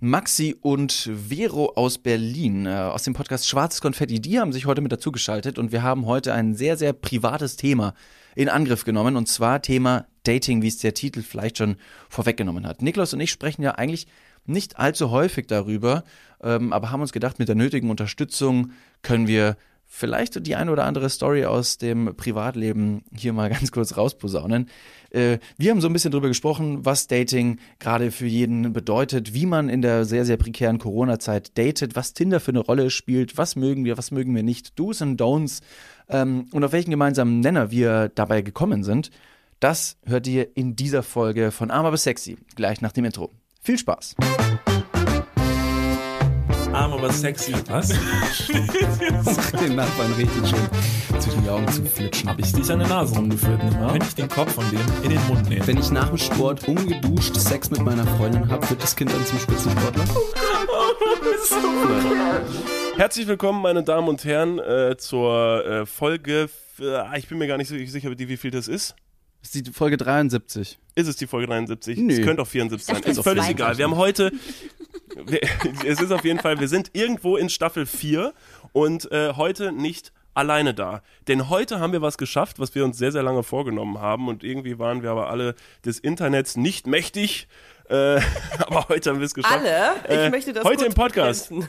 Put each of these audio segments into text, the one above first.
Maxi und Vero aus Berlin äh, aus dem Podcast Schwarzes Konfetti. Die haben sich heute mit dazugeschaltet und wir haben heute ein sehr, sehr privates Thema in Angriff genommen und zwar Thema Dating, wie es der Titel vielleicht schon vorweggenommen hat. Niklas und ich sprechen ja eigentlich nicht allzu häufig darüber, ähm, aber haben uns gedacht, mit der nötigen Unterstützung können wir vielleicht die eine oder andere Story aus dem Privatleben hier mal ganz kurz rausposaunen. Äh, wir haben so ein bisschen drüber gesprochen, was Dating gerade für jeden bedeutet, wie man in der sehr, sehr prekären Corona-Zeit datet, was Tinder für eine Rolle spielt, was mögen wir, was mögen wir nicht, Do's und Don'ts ähm, und auf welchen gemeinsamen Nenner wir dabei gekommen sind. Das hört ihr in dieser Folge von Arm aber sexy, gleich nach dem Intro. Viel Spaß! Arm, aber sexy. Was? den Nachbarn richtig schön zwischen die Augen zu flitschen. Hab ich dich an der Nase rumgeführt, nicht wahr? Könnte ich den Kopf von dem in den Mund nehmen. Wenn ich nach dem Sport ungeduscht Sex mit meiner Freundin habe, wird das Kind dann zum Spitzensportler? Herzlich willkommen, meine Damen und Herren, äh, zur äh, Folge. Äh, ich bin mir gar nicht so sicher, wie viel das ist. Das ist die Folge 73. Ist es die Folge 73? Nee. Es könnte auch 74 sein. Ist völlig 72. egal. Wir haben heute. Es ist auf jeden Fall, wir sind irgendwo in Staffel 4 und äh, heute nicht alleine da. Denn heute haben wir was geschafft, was wir uns sehr, sehr lange vorgenommen haben und irgendwie waren wir aber alle des Internets nicht mächtig. Äh, aber heute haben wir es geschafft. Alle? Ich Äh, möchte das heute im Podcast. begrenzen.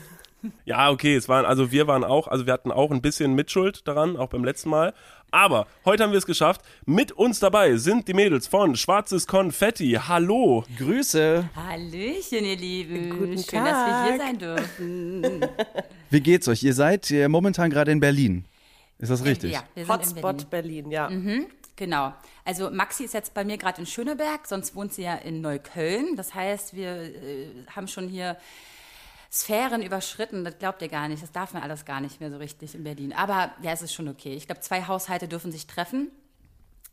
Ja, okay, es waren, also wir waren auch, also wir hatten auch ein bisschen Mitschuld daran, auch beim letzten Mal. Aber heute haben wir es geschafft. Mit uns dabei sind die Mädels von Schwarzes Konfetti. Hallo. Grüße! Hallöchen, ihr Lieben. Guten Schön, dass wir hier Tag. sein dürfen. Wie geht's euch? Ihr seid äh, momentan gerade in Berlin. Ist das richtig? Ja, wir sind in Hotspot Berlin. Berlin, ja. Genau. Also Maxi ist jetzt bei mir gerade in Schöneberg, sonst wohnt sie ja in Neukölln. Das heißt, wir äh, haben schon hier Sphären überschritten. Das glaubt ihr gar nicht. Das darf man alles gar nicht mehr so richtig in Berlin. Aber ja, es ist schon okay. Ich glaube, zwei Haushalte dürfen sich treffen.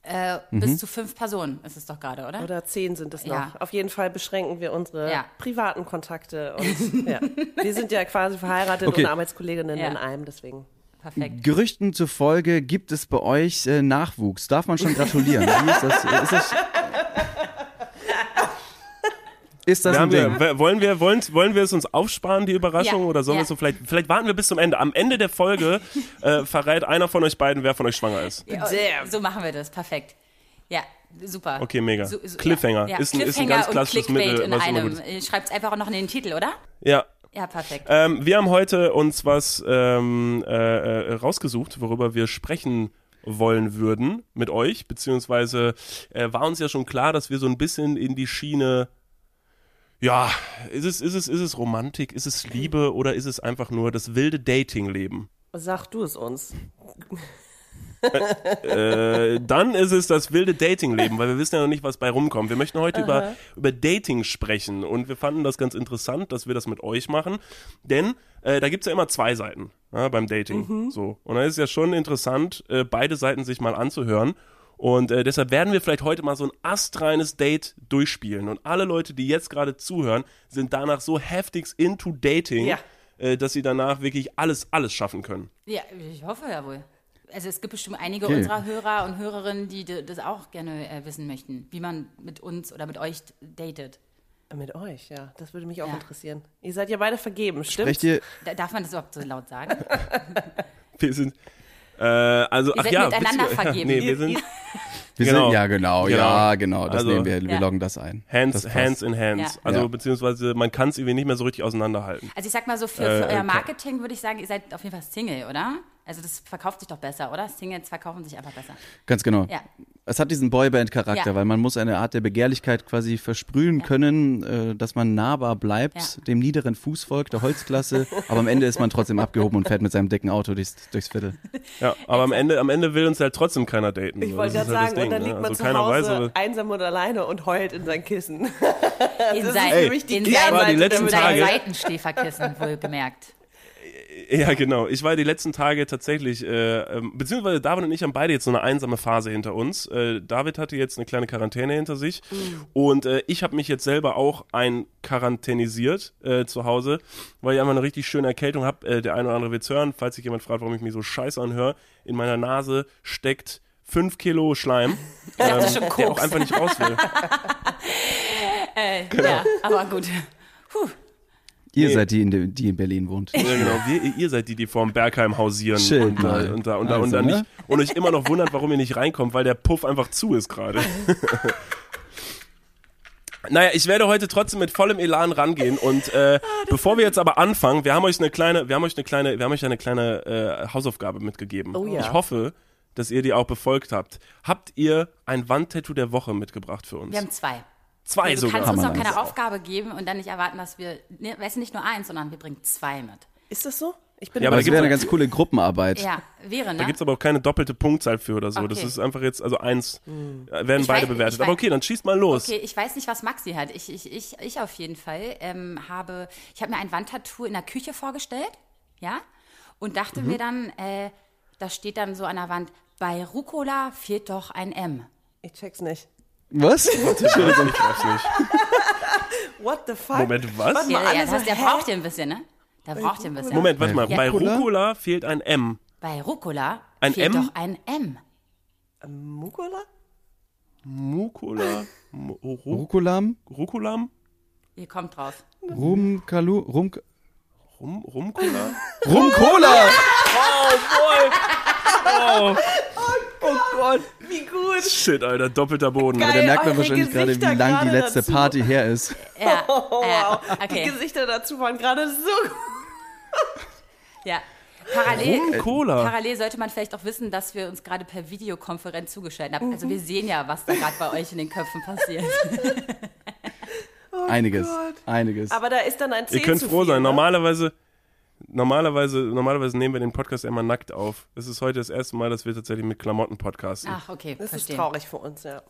Äh, Mhm. Bis zu fünf Personen ist es doch gerade, oder? Oder zehn sind es noch. Ja. Auf jeden Fall beschränken wir unsere Ja. privaten Kontakte. Und, ja. Wir sind ja quasi verheiratet Okay. und Arbeitskolleginnen Ja. in einem, deswegen. Perfekt. Gerüchten zufolge gibt es bei euch äh, Nachwuchs. Darf man schon gratulieren? Wie ist das? Ist das, ist das ein Ding? wir, wollen, wir, wollen, wollen wir es uns aufsparen, die Überraschung, Ja, oder sollen ja. wir es so vielleicht, vielleicht warten wir bis zum Ende. Am Ende der Folge äh, verrät einer von euch beiden, wer von euch schwanger ist. Ja. So machen wir das. Perfekt. Ja, super. Okay, mega. So- so- Cliffhanger. Ja. Ist ein- ist ein Cliffhanger ganz klassisches und Clickbait Mittel, in was immer einem. gut ist. Schreibt es einfach auch noch in den Titel, oder? Ja. Ja, perfekt. Ähm, wir haben heute uns was ähm, äh, äh, rausgesucht, worüber wir sprechen wollen würden mit euch, beziehungsweise äh, war uns ja schon klar, dass wir so ein bisschen in die Schiene, ja, ist es, ist es, ist es Romantik, ist es Liebe oder ist es einfach nur das wilde Dating-Leben? Sag du es uns. äh, dann ist es das wilde Dating-Leben, weil wir wissen ja noch nicht, was bei rumkommt. Wir möchten heute über, über Dating sprechen und wir fanden das ganz interessant, dass wir das mit euch machen, denn äh, da gibt's ja immer zwei Seiten ja, beim Dating. So. Und da ist es ja schon interessant, äh, beide Seiten sich mal anzuhören. Und äh, deshalb werden wir vielleicht heute mal so ein astreines Date durchspielen. Und alle Leute, die jetzt gerade zuhören, sind danach so heftigst into Dating, Ja. äh, dass sie danach wirklich alles, alles schaffen können. Ja, ich hoffe ja wohl. Also es gibt bestimmt einige Okay. unserer Hörer und Hörerinnen, die das auch gerne äh, wissen möchten, wie man mit uns oder mit euch datet. Mit euch, ja. Das würde mich auch Ja. interessieren. Ihr seid ja beide vergeben, stimmt? Ihr, Da, darf man das überhaupt so laut sagen? Wir sind. Äh, also, Ihr ach seid ja, miteinander vergeben. Nee, wir sind wir Genau. sind, ja genau, ja genau, das Also- nehmen wir, wir Ja. loggen das ein. Hands, das. Hands in Hands. Ja. Also, Ja. beziehungsweise man kann es irgendwie nicht mehr so richtig auseinanderhalten. Also ich sag mal so, für, Äh, für äh, euer klar. Marketing würde ich sagen, ihr seid auf jeden Fall Single, oder? Also das verkauft sich doch besser, oder? Singles verkaufen sich einfach besser. Ganz genau. Ja. Es hat diesen Boyband-Charakter, Ja. weil man muss eine Art der Begehrlichkeit quasi versprühen können, äh, dass man nahbar bleibt, Ja. dem niederen Fußvolk der Holzklasse, aber am Ende ist man trotzdem abgehoben und fährt mit seinem dicken Auto durchs, durchs Viertel. Ja, aber am Ende, am Ende will uns halt trotzdem keiner daten. Ich wollte gerade ist halt sagen, das und dann Ding, liegt ne? man also zu keiner Hause weiß, aber, einsam und alleine und heult in sein Kissen. In sein, mich die in die letzten sein Tage- Medaille. Seitenschläferkissen, wohlgemerkt. Ja, genau. Ich war die letzten Tage tatsächlich, äh, ähm, beziehungsweise David und ich haben beide jetzt so eine einsame Phase hinter uns. Äh, David hatte jetzt eine kleine Quarantäne hinter sich und äh, ich habe mich jetzt selber auch einquarantänisiert äh, zu Hause, weil ich einfach eine richtig schöne Erkältung habe. Äh, der eine oder andere wird's hören, falls sich jemand fragt, warum ich mich so scheiße anhöre. In meiner Nase steckt fünf Kilo Schleim, ähm, schon der auch einfach nicht raus will. Äh, Genau. Ja, aber gut. Puh. Ihr Nee. seid die, in de, die in Berlin wohnt. Ja, genau. Wir, ihr seid die, die vorm Bergheim hausieren Schön und, da, mal. und, da, und, da, und, Also, da ne? nicht, und euch immer noch wundert, warum ihr nicht reinkommt, weil der Puff einfach zu ist gerade. Naja, ich werde heute trotzdem mit vollem Elan rangehen und äh, bevor wir jetzt aber anfangen, wir haben euch eine kleine, wir haben euch eine kleine, wir haben euch eine kleine äh, Hausaufgabe mitgegeben. Oh ja. Ich hoffe, dass ihr die auch befolgt habt. Habt ihr ein Wandtattoo der Woche mitgebracht für uns? Wir haben zwei. Zwei Also du sogar. kannst uns noch keine. Aufgabe geben und dann nicht erwarten, dass wir, ne, weißt du, nicht nur eins, sondern wir bringen zwei mit. Ist das so? Ich bin Ja, aber das gibt's wäre eine ganz coole Gruppenarbeit. Ja, wäre, ne? Da gibt's aber auch keine doppelte Punktzahl für oder so. Das Okay. ist einfach jetzt, also eins Hm. werden Ich beide weiß- bewertet. Aber okay, dann schießt mal los. Okay, ich weiß nicht, was Maxi hat. Ich, ich, ich, ich auf jeden Fall ähm, habe, ich habe mir ein Wandtattoo in der Küche vorgestellt, ja, und dachte Mhm. mir dann, äh, da steht dann so an der Wand, bei Rucola fehlt doch ein M. Ich check's nicht. Was? Entschuldigung. Ich glaub's nicht. What the fuck? Moment, was? Warte Ja, mal, ja, alle das der braucht ihr ein bisschen, ne? Der braucht ihr ein bisschen. Moment, warte mal. Bei Bei Rucola? Fehlt ein M. Bei Rucola Ein fehlt M? doch ein M. Mukola? Mucola? Mu- Ru- Rucolam? Rucolam? Ihr kommt drauf. Rumkalu? Rum... Rum, Rumcola? Rumcola! Oh Gott, wie gut. Shit, Alter, doppelter Boden. Geil. Da merkt man wahrscheinlich gerade, wie lang die letzte dazu. Party her ist. Ja, Oh, ja, wow. Die okay. Gesichter dazu waren gerade so Ja. Parallel, parallel sollte man vielleicht auch wissen, dass wir uns gerade per Videokonferenz zugeschaltet haben. Also wir sehen ja, was da gerade bei euch in den Köpfen passiert. Einiges. Gott. Einiges. Aber da ist dann ein C Ihr könnt zu froh viel, sein. ne? Normalerweise, normalerweise, normalerweise nehmen wir den Podcast immer nackt auf. Es ist heute das erste Mal, dass wir tatsächlich mit Klamotten podcasten. Ach, okay, Das verstehe. ist traurig für uns, ja.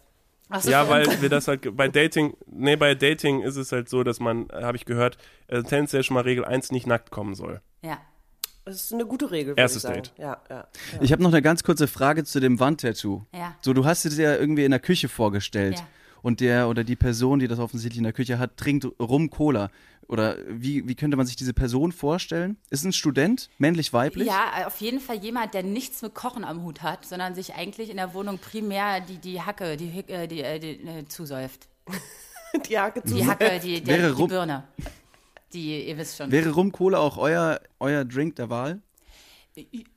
Ach so, Ja, weil wir das halt bei Dating, nee, bei Dating ist es halt so, dass man, äh, habe ich gehört, äh, tendenziell schon mal Regel 1 nicht nackt kommen soll. Ja. Das ist eine gute Regel, Erstes ich sagen. Date. Ja, ja. ja. Ich habe noch eine ganz kurze Frage zu dem Wandtattoo. Ja. So, du hast es ja irgendwie in der Küche vorgestellt. Ja. Und der oder die Person, die das offensichtlich in der Küche hat, trinkt Rum Cola. Oder wie, wie könnte man sich diese Person vorstellen? Ist ein Student, männlich, weiblich? Ja, auf jeden Fall jemand, der nichts mit Kochen am Hut hat, sondern sich eigentlich in der Wohnung primär die, die Hacke, die, äh, die, äh, die äh, zusäuft. Die Hacke zu Die Hacke, die, der, Wäre die rum- Birne. Die, ihr wisst schon. Wäre Rum Cola auch euer, euer Drink der Wahl?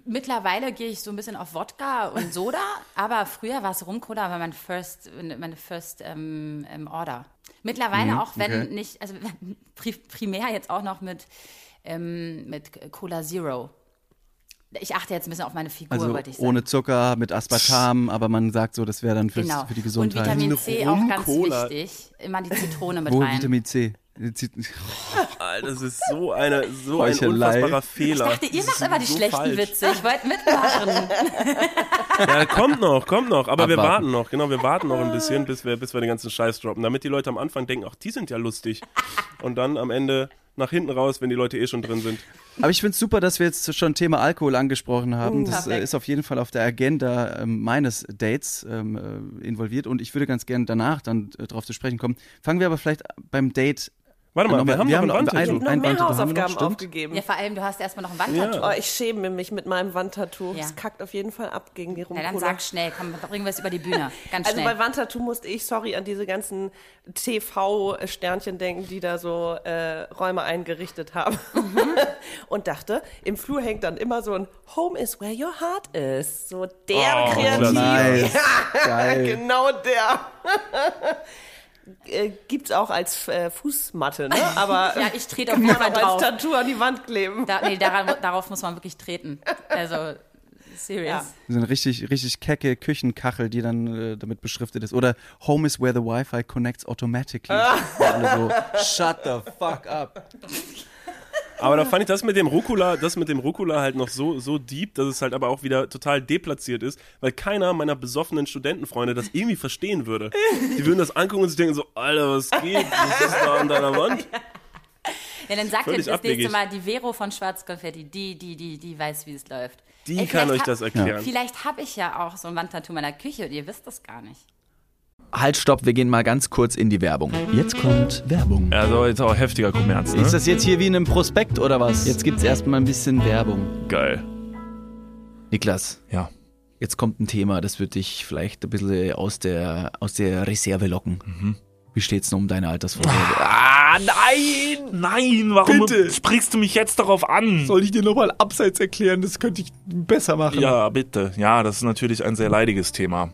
Mittlerweile gehe ich so ein bisschen auf Wodka und Soda, aber früher war es Rumcola, war mein First, meine First ähm, ähm, Order. Mittlerweile auch, wenn okay. nicht, also pri primär jetzt auch noch mit, ähm, mit Cola Zero. Ich achte jetzt ein bisschen auf meine Figur, Also wollte ich sagen. ohne Zucker, mit Aspartam, aber man sagt so, das wäre dann fürs, genau. für die und Gesundheit. Vitamin C auch ganz Rum-Cola. wichtig. Immer die Zitrone mit Wo rein. Vitamin C? Alter, das ist so eine, so ein unfassbarer ich Fehler. dachte, ihr macht immer die so schlechten falsch. Witze. Ich wollte mitmachen. Ja, kommt noch, kommt noch. Aber wir Abwarten. warten noch, genau, wir warten noch ein bisschen, bis wir, bis wir den ganzen Scheiß droppen, damit die Leute am Anfang denken, ach, die sind ja lustig. Und dann am Ende nach hinten raus, wenn die Leute eh schon drin sind. Aber ich finde es super, dass wir jetzt schon Thema Alkohol angesprochen haben. Das äh, ist auf jeden Fall auf der Agenda ähm, meines Dates ähm, äh, involviert und ich würde ganz gerne danach dann äh, drauf zu sprechen kommen. Fangen wir aber vielleicht beim Date. Warte mal, Nochmal, wir haben wir noch haben ein noch Wandtattoo. ein- noch ein mehr noch, Hausaufgaben stimmt. aufgegeben. Ja, vor allem, du hast erstmal noch ein Wandtattoo. Oh, ich schäme mich mit meinem Wandtattoo. Ja. Es kackt auf jeden Fall ab gegen die Ja, Rumcola. dann sag schnell, komm, bringen wir es über die Bühne. Ganz Also schnell. bei Wandtattoo musste ich, sorry, an diese ganzen TV-Sternchen denken, die da so äh, Räume eingerichtet haben. Mhm. Und dachte, im Flur hängt dann immer so ein Home is where your heart is. So der Oh, kreativ. Nice. Ja, Geil. genau der. Äh, Gibt's auch als äh, Fußmatte, ne? Aber ja, ich trete auf jeden Fall auch als drauf. Tattoo an die Wand kleben. Da, nee, daran, darauf muss man wirklich treten. Also, serious. So eine richtig, richtig kecke Küchenkachel, die dann äh, damit beschriftet ist. Oder Home is where the Wi-Fi connects automatically. Alle so, shut the fuck up. Aber da fand ich das mit dem Rucola, das mit dem Rucola halt noch so, so deep, dass es halt aber auch wieder total deplatziert ist, weil keiner meiner besoffenen Studentenfreunde das irgendwie verstehen würde. Die würden das angucken und sich denken so, Alter, was geht? Was ist da an deiner Wand? Ja, dann sagt ihr das abwegig. nächste Mal die Vero von Schwarzkonfetti, die, die, die, die weiß, wie es läuft. Die Ey, kann euch hab- das erklären. Vielleicht habe ich ja auch so ein Wandtattoo in meiner Küche und ihr wisst das gar nicht. Halt, stopp, wir gehen mal ganz kurz in die Werbung. Jetzt kommt Werbung. Also jetzt auch heftiger Kommerz, ne? Ist das jetzt hier wie in einem Prospekt oder was? Jetzt gibt's erstmal ein bisschen Werbung. geil. Niklas, Ja. jetzt kommt ein Thema, das wird dich vielleicht ein bisschen aus der, aus der Reserve locken. Wie steht's denn um deine Altersvorsorge? Ah, Ah, nein! Nein, warum Bitte. sprichst du mich jetzt darauf an? Soll ich dir nochmal abseits erklären? Das könnte ich besser machen. Ja, bitte. Ja, das ist natürlich ein sehr leidiges Thema.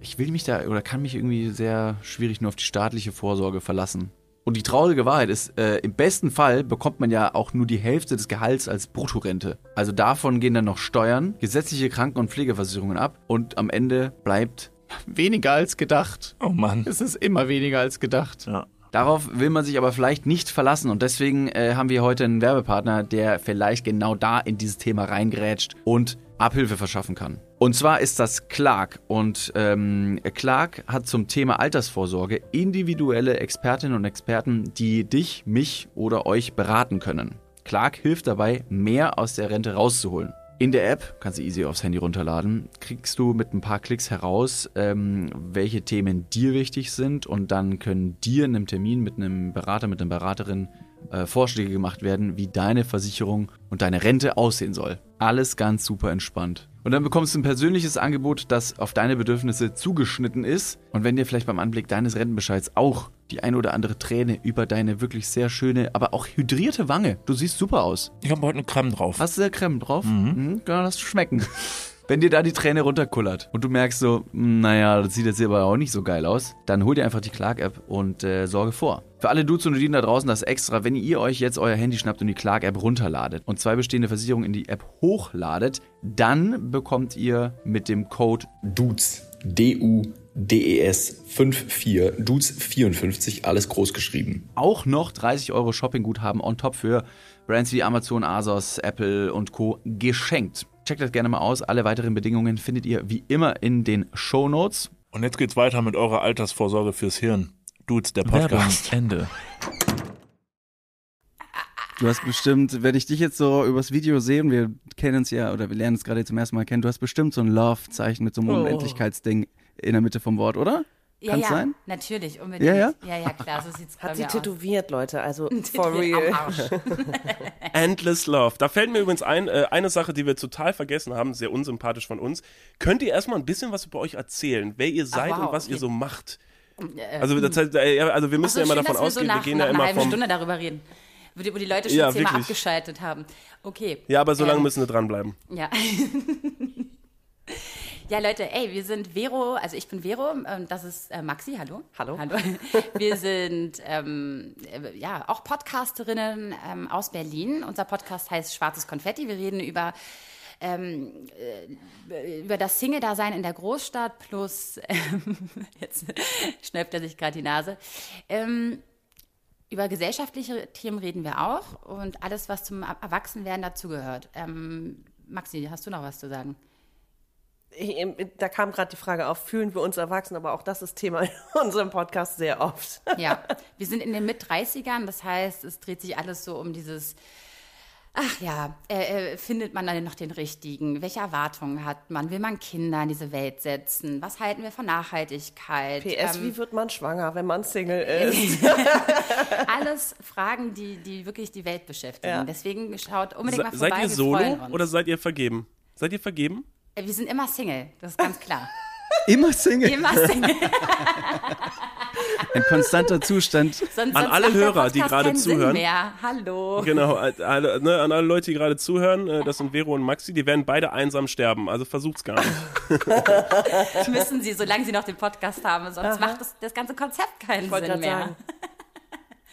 Ich will mich da oder kann mich irgendwie sehr schwierig nur auf die staatliche Vorsorge verlassen. Und die traurige Wahrheit ist, äh, im besten Fall bekommt man ja auch nur die Hälfte des Gehalts als Bruttorente. Also davon gehen dann noch Steuern, gesetzliche Kranken- und Pflegeversicherungen ab und am Ende bleibt weniger als gedacht. Oh Mann. Es ist immer weniger als gedacht. Ja. Darauf will man sich aber vielleicht nicht verlassen und deswegen äh, haben wir heute einen Werbepartner, der vielleicht genau da in dieses Thema reingrätscht und Abhilfe verschaffen kann. Und zwar ist das Clark und ähm, Clark hat zum Thema Altersvorsorge individuelle Expertinnen und Experten, die dich, mich oder euch beraten können. Clark hilft dabei, mehr aus der Rente rauszuholen. In der App, kannst du easy aufs Handy runterladen, kriegst du mit ein paar Klicks heraus, ähm, welche Themen dir wichtig sind und dann können dir in einem Termin mit einem Berater, mit einer Beraterin äh, Vorschläge gemacht werden, wie deine Versicherung und deine Rente aussehen soll. Alles ganz super entspannt. Und dann bekommst du ein persönliches Angebot, das auf deine Bedürfnisse zugeschnitten ist. Und wenn dir vielleicht beim Anblick deines Rentenbescheids auch die ein oder andere Träne über deine wirklich sehr schöne, aber auch hydrierte Wange, du siehst super aus. Ich habe heute eine Creme drauf. Hast du da Creme drauf? Mhm. Genau, das schmecken. Wenn dir da die Träne runterkullert und du merkst so, "Hm, naja, das sieht jetzt hier aber auch nicht so geil aus, dann hol dir einfach die Clark-App und äh, sorge vor. Für alle Dudes und Dudinen da draußen das extra, wenn ihr euch jetzt euer Handy schnappt und die Clark-App runterladet und zwei bestehende Versicherungen in die App hochladet, dann bekommt ihr mit dem Code Dudes, D-U-D-E-S 54, Dudes 54, alles groß geschrieben. auch noch 30 Euro Shoppingguthaben on top für Brands wie Amazon, Asos, Apple und Co. geschenkt. Checkt das gerne mal aus. Alle weiteren Bedingungen findet ihr wie immer in den Show Notes. Und jetzt geht's weiter mit eurer Altersvorsorge fürs Hirn. Dudes, der Werbung, Podcast. Ende. Du hast bestimmt, wenn ich dich jetzt so übers Video sehe, und wir kennen uns ja, oder wir lernen uns gerade zum ersten Mal kennen, du hast bestimmt so ein Love-Zeichen mit so einem Oh. Unendlichkeitsding in der Mitte vom Wort, oder? Ja, Kann's ja, sein? natürlich, unbedingt. Ja, ja? Ja, ja, klar, so sieht's Hat sie aus. tätowiert, Leute, also for real. Endless Love. Da fällt mir übrigens ein, äh, eine Sache, die wir total vergessen haben, sehr unsympathisch von uns. Könnt ihr erstmal ein bisschen was über euch erzählen, wer ihr seid wow, und was okay. ihr so macht? Also, das heißt, äh, also wir Ach müssen so, ja immer schön, davon dass wir so ausgehen, nach, wir gehen nach ja immer halben vom. Stunde darüber reden. Wo die, wo die Leute schon Ja, zehnmal abgeschaltet haben. Okay. Ja, aber so lange Ähm, müssen wir dranbleiben. Ja. Ja, Leute, ey, wir sind Vero, also ich bin Vero, ähm, das ist äh, Maxi, hallo. Hallo. Hallo. Wir sind ähm, äh, ja auch Podcasterinnen ähm, aus Berlin. Unser Podcast heißt Schwarzes Konfetti. Wir reden über ähm, äh, über das Single-Dasein in der Großstadt plus, ähm, jetzt schnäuft er sich gerade die Nase, ähm, über gesellschaftliche Themen reden wir auch und alles, was zum Erwachsenwerden dazugehört. Ähm, Maxi, hast du noch was zu sagen? Ich- Da kam gerade die Frage auf, fühlen wir uns erwachsen, aber auch das ist Thema in unserem Podcast sehr oft. Ja, wir sind in den Mit-30ern, das heißt, es dreht sich alles so um dieses, ach ja, äh, äh, findet man dann noch den Richtigen? Welche Erwartungen hat man? Will man Kinder in diese Welt setzen? Was halten wir von Nachhaltigkeit? PS, Ähm, wie wird man schwanger, wenn man Single ist? alles Fragen, die, die wirklich die Welt beschäftigen. Ja. Deswegen schaut unbedingt mal Se vorbei. seid ihr solo oder seid ihr vergeben? Seid ihr vergeben? Äh, Wir sind immer Single, das ist ganz klar. Immer Single. Immer Single. Ein konstanter Zustand. Sonst, An sonst alle Hörer, die gerade zuhören. Mehr. Hallo. Genau, alle, ne, an alle Leute, die gerade zuhören, äh, das sind Vero und Maxi, die werden beide einsam sterben, also versucht's gar nicht. Müssen sie, solange sie noch den Podcast haben, sonst macht das, das ganze Konzept keinen Sinn mehr. sagen.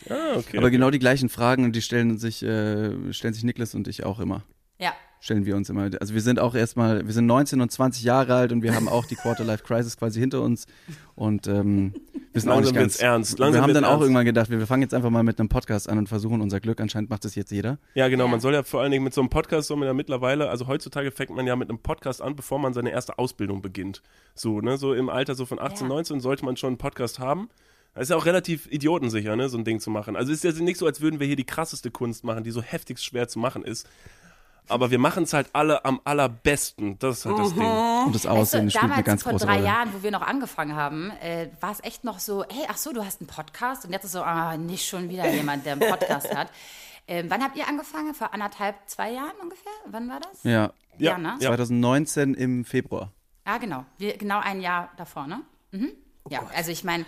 Ah, okay. Aber genau die gleichen Fragen, die stellen sich, äh, stellen sich Niklas und ich auch immer. Ja. Stellen wir uns immer. Also wir sind auch erstmal, wir sind 19 und 20 Jahre alt und wir haben auch die Quarter-Life-Crisis quasi hinter uns. Und ähm, wir sind auch Langsam nicht ganz ernst. wir Langsam haben wird's dann auch ernst. irgendwann gedacht, wir, wir fangen jetzt einfach mal mit einem Podcast an und versuchen unser Glück. Anscheinend macht das jetzt jeder. Ja, genau. Ja. Man soll ja vor allen Dingen mit so einem Podcast, so mit der mittlerweile, also heutzutage fängt man ja mit einem Podcast an, bevor man seine erste Ausbildung beginnt. So, ne, so im Alter so von 18, Ja. 19 sollte man schon einen Podcast haben. Das ist ja auch relativ idiotensicher, ne, so ein Ding zu machen. Also es ist ja nicht so, als würden wir hier die krasseste Kunst machen, die so heftigst schwer zu machen ist. Aber wir machen es halt alle am allerbesten. Das ist halt das Ding. Und das Aussehen Weißt du, spielt eine damals ganz vor große drei Rolle. Jahren, wo wir noch angefangen haben, äh, war es echt noch so, hey, ach so, du hast einen Podcast und jetzt ist so, ah, nicht schon wieder jemand, der einen Podcast hat. Ähm, wann habt ihr angefangen? Vor anderthalb, zwei Jahren ungefähr? Wann war das? Ja, Ja, ne? ja. 2019 im Februar. Ah, genau. Wir, genau ein Jahr davor, ne? Mhm. ja, also ich meine,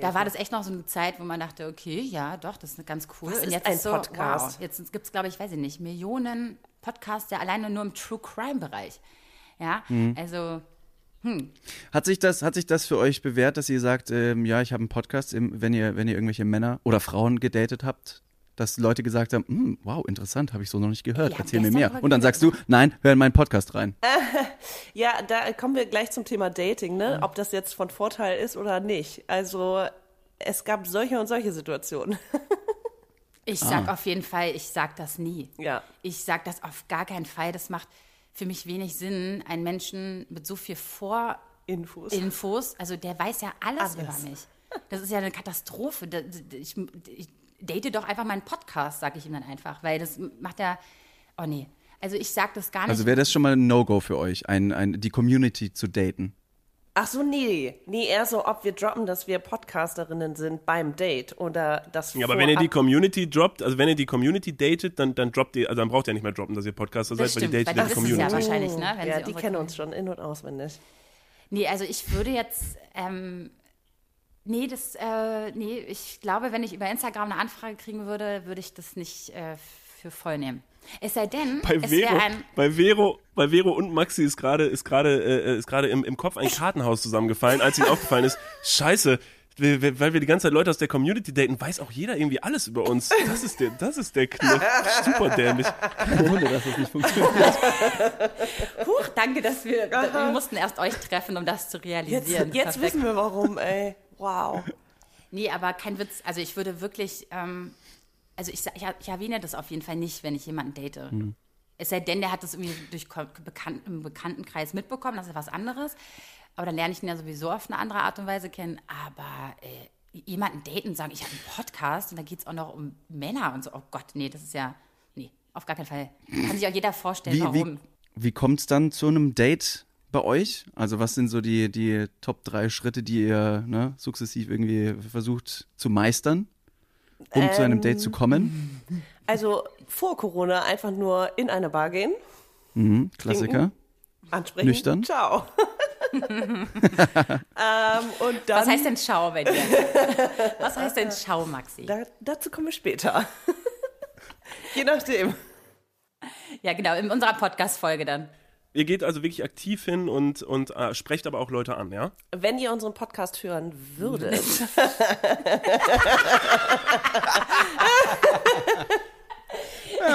da war das echt noch so eine Zeit, wo man dachte, okay, ja, doch, das ist ganz cool. Was und ist jetzt ein ist so, Podcast? wow, jetzt gibt es, glaube ich, weiß ich nicht, Millionen Podcasts, ja alleine nur im True Crime-Bereich. Ja, Mhm. also Hat sich das, hat sich das für euch bewährt, dass ihr sagt, ähm, ja, ich habe einen Podcast, im, wenn ihr, wenn ihr irgendwelche Männer oder Frauen gedatet habt, dass Leute gesagt haben, "Hm, wow, interessant, habe ich so noch nicht gehört, haben erzähl mir mehr. Und dann sagst du, nein, hör in meinen Podcast rein. Ja, da kommen wir gleich zum Thema Dating, ne? Ob das jetzt von Vorteil ist oder nicht. Also es gab solche und solche Situationen. Ich sag auf jeden Fall, ich sag das nie. Ja. Ich sag das auf gar keinen Fall. Das macht für mich wenig Sinn, einen Menschen mit so viel Vorinfos, Infos. also der weiß ja alles, Alles. über mich. Das ist ja eine Katastrophe. Ich, ich date doch einfach meinen Podcast, sag ich ihm dann einfach, weil das macht ja, oh nee. Also ich sag das gar nicht. Also wäre das schon mal ein No-Go für euch, ein, ein, die Community zu daten. Ach so, nee. Nee, eher so, ob wir droppen, dass wir Podcasterinnen sind beim Date oder das Ja, aber wenn ihr die Community droppt, also wenn ihr die Community datet, dann, dann droppt ihr, also dann braucht ihr nicht mehr droppen, dass ihr Podcaster das seid, weil stimmt, die weil datet die ja die wissen es ja Community. wahrscheinlich, ne? Wenn Ja, sie die kennen uns schon in- und auswendig. Nee, also ich würde jetzt, ähm, nee, das, äh, nee, ich glaube, wenn ich über Instagram eine Anfrage kriegen würde, würde ich das nicht äh, für voll nehmen. Es sei denn, Bei Vero, bei Vero, bei Vero und Maxi ist gerade ist gerade äh, ist gerade im, im Kopf ein Kartenhaus zusammengefallen, als ihnen aufgefallen ist, Scheiße, weil wir die ganze Zeit Leute aus der Community daten, weiß auch jeder irgendwie alles über uns. Das ist der, das ist der Kniff. Super dämlich. Wunder, dass das nicht funktioniert. huch, danke, dass wir, wir mussten erst euch treffen, um das zu Jetzt, realisieren. jetzt Perfekt. wissen wir warum, ey. Wow. Nee, aber kein Witz. Also ich würde wirklich, ähm, also ich, ich, ich erwähne das auf jeden Fall nicht, wenn ich jemanden date. Es sei denn, der hat das irgendwie durch Bekan im Bekanntenkreis mitbekommen, das ist was anderes. Aber dann lerne ich ihn ja sowieso auf eine andere Art und Weise kennen. Aber äh, jemanden daten und sagen, ich habe einen Podcast und da geht es auch noch um Männer und so. Oh Gott, nee, das ist ja, nee, auf gar keinen Fall. Kann sich auch jeder vorstellen, Wie, warum. wie, wie kommt es dann zu einem Date bei euch? Also was sind so die, die Top drei Schritte, die ihr ne, sukzessiv irgendwie versucht zu meistern, um zu einem Date zu kommen? Also vor Corona einfach nur in eine Bar gehen, Mhm, Klassiker. ansprechen. Nüchtern? Ciao. ähm, und dann, Was heißt denn Schau dir? Was heißt denn Schau, Maxi? Da, dazu kommen wir später. Je nachdem. Ja, genau, in unserer Podcast-Folge dann. Ihr geht also wirklich aktiv hin und, und äh, sprecht aber auch Leute an, ja? Wenn ihr unseren Podcast hören würdet,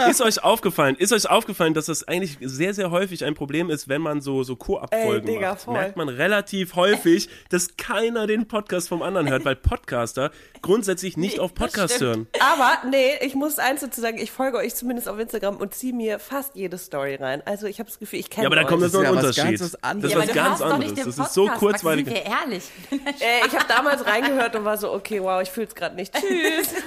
Ist euch aufgefallen, ist euch aufgefallen, dass das eigentlich sehr, sehr häufig ein Problem ist, wenn man so, so Co-Abfolgen Digga, macht? voll. Merkt man relativ häufig, dass keiner den Podcast vom anderen hört, weil Podcaster grundsätzlich nicht auf Podcast hören. aber nee, ich muss eins dazu sagen, ich folge euch zumindest auf Instagram und ziehe mir fast jede Story rein. Also ich habe das Gefühl, ich kenne Ja, aber da kommt das noch ein ja was Unterschied. ganz was Das anderes. ist Ja, was ganz hörst doch anderes. nicht den Das Podcast, ist so kurzweilig. Sind wir ehrlich? Äh, ich habe damals reingehört und war so, okay, wow, ich fühle es gerade nicht. Tschüss.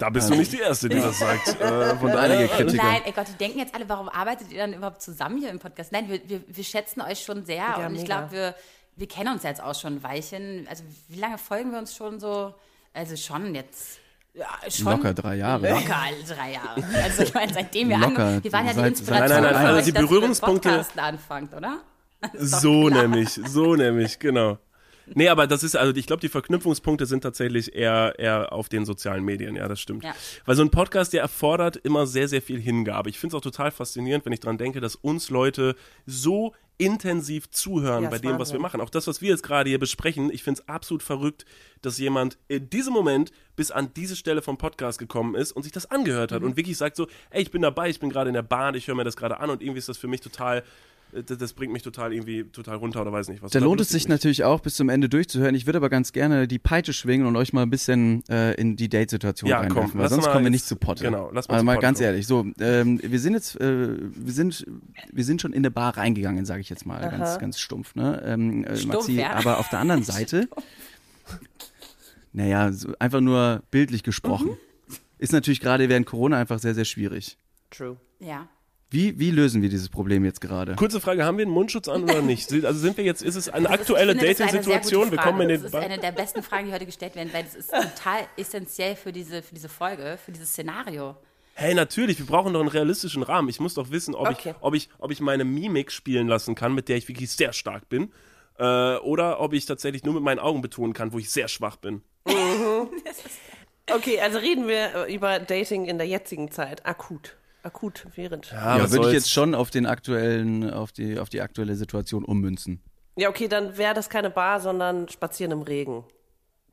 Da bist du nicht die Erste, die das sagt. Äh, von Einige daher, Kritiker. Nein, ey Gott, die denken jetzt alle, warum arbeitet ihr dann überhaupt zusammen hier im Podcast? Nein, wir, wir, wir schätzen euch schon sehr Ja, und ich glaube, wir, wir kennen uns jetzt auch schon ein Weilchen. Also wie lange folgen wir uns schon so? Also schon jetzt. Ja, schon. Locker drei Jahre. Locker drei Jahre. Also ich meine, seitdem wir Locker. angefangen wir waren ja die Inspiration Nein, nein, nein, also die Berührungspunkte- anfangt, oder? so nämlich, so nämlich, genau. Nee, aber das ist, also ich glaube, die Verknüpfungspunkte sind tatsächlich eher, eher auf den sozialen Medien, ja, das stimmt. Ja. Weil so ein Podcast, der erfordert immer sehr, sehr viel Hingabe. Ich finde es auch total faszinierend, wenn ich dran denke, dass uns Leute so intensiv zuhören Ja, bei dem, was wir Wahnsinn. machen. Auch das, was wir jetzt gerade hier besprechen, ich finde es absolut verrückt, dass jemand in diesem Moment bis an diese Stelle vom Podcast gekommen ist und sich das angehört Mhm. hat und wirklich sagt so, ey, ich bin dabei, ich bin gerade in der Bahn, ich höre mir das gerade an und irgendwie ist das für mich total, das, das bringt mich total irgendwie total runter oder weiß nicht was. Da lohnt es sich mich. natürlich auch, bis zum Ende durchzuhören. Ich würde aber ganz gerne die Peitsche schwingen und euch mal ein bisschen äh, in die Date-Situation Ja, reinwerfen, komm, weil sonst kommen wir jetzt- nicht zu Potte. genau, lass mal also zu mal Potte ganz kommen. ehrlich, so, ähm, wir sind jetzt, äh, wir sind, wir sind schon in eine Bar reingegangen, sage ich jetzt mal, ganz, ganz stumpf, ne, ähm, äh, Stumpf, Maxi, ja. aber auf der anderen Seite, naja, so einfach nur bildlich gesprochen, ist natürlich gerade während Corona einfach sehr, sehr schwierig. True. Ja. Wie, wie lösen wir dieses Problem jetzt gerade? Kurze Frage, haben wir einen Mundschutz an oder nicht? Also sind wir jetzt, ist es eine Das aktuelle Dating-Situation? Wir kommen in den Das ist eine der besten Fragen, die heute gestellt werden, weil das ist total essentiell für diese, für diese Folge, für dieses Szenario. Hey, natürlich, wir brauchen doch einen realistischen Rahmen. Ich muss doch wissen, ob, Okay. ich, ob, ich, ob ich meine Mimik spielen lassen kann, mit der ich wirklich sehr stark bin. Äh, oder ob ich tatsächlich nur mit meinen Augen betonen kann, wo ich sehr schwach bin. Okay, also reden wir über Dating in der jetzigen Zeit. Akut. Akut während. Ja, ja, würde ich jetzt schon auf den aktuellen, auf die, auf die aktuelle Situation ummünzen. okay, dann wäre das keine Bar, sondern Spazieren im Regen.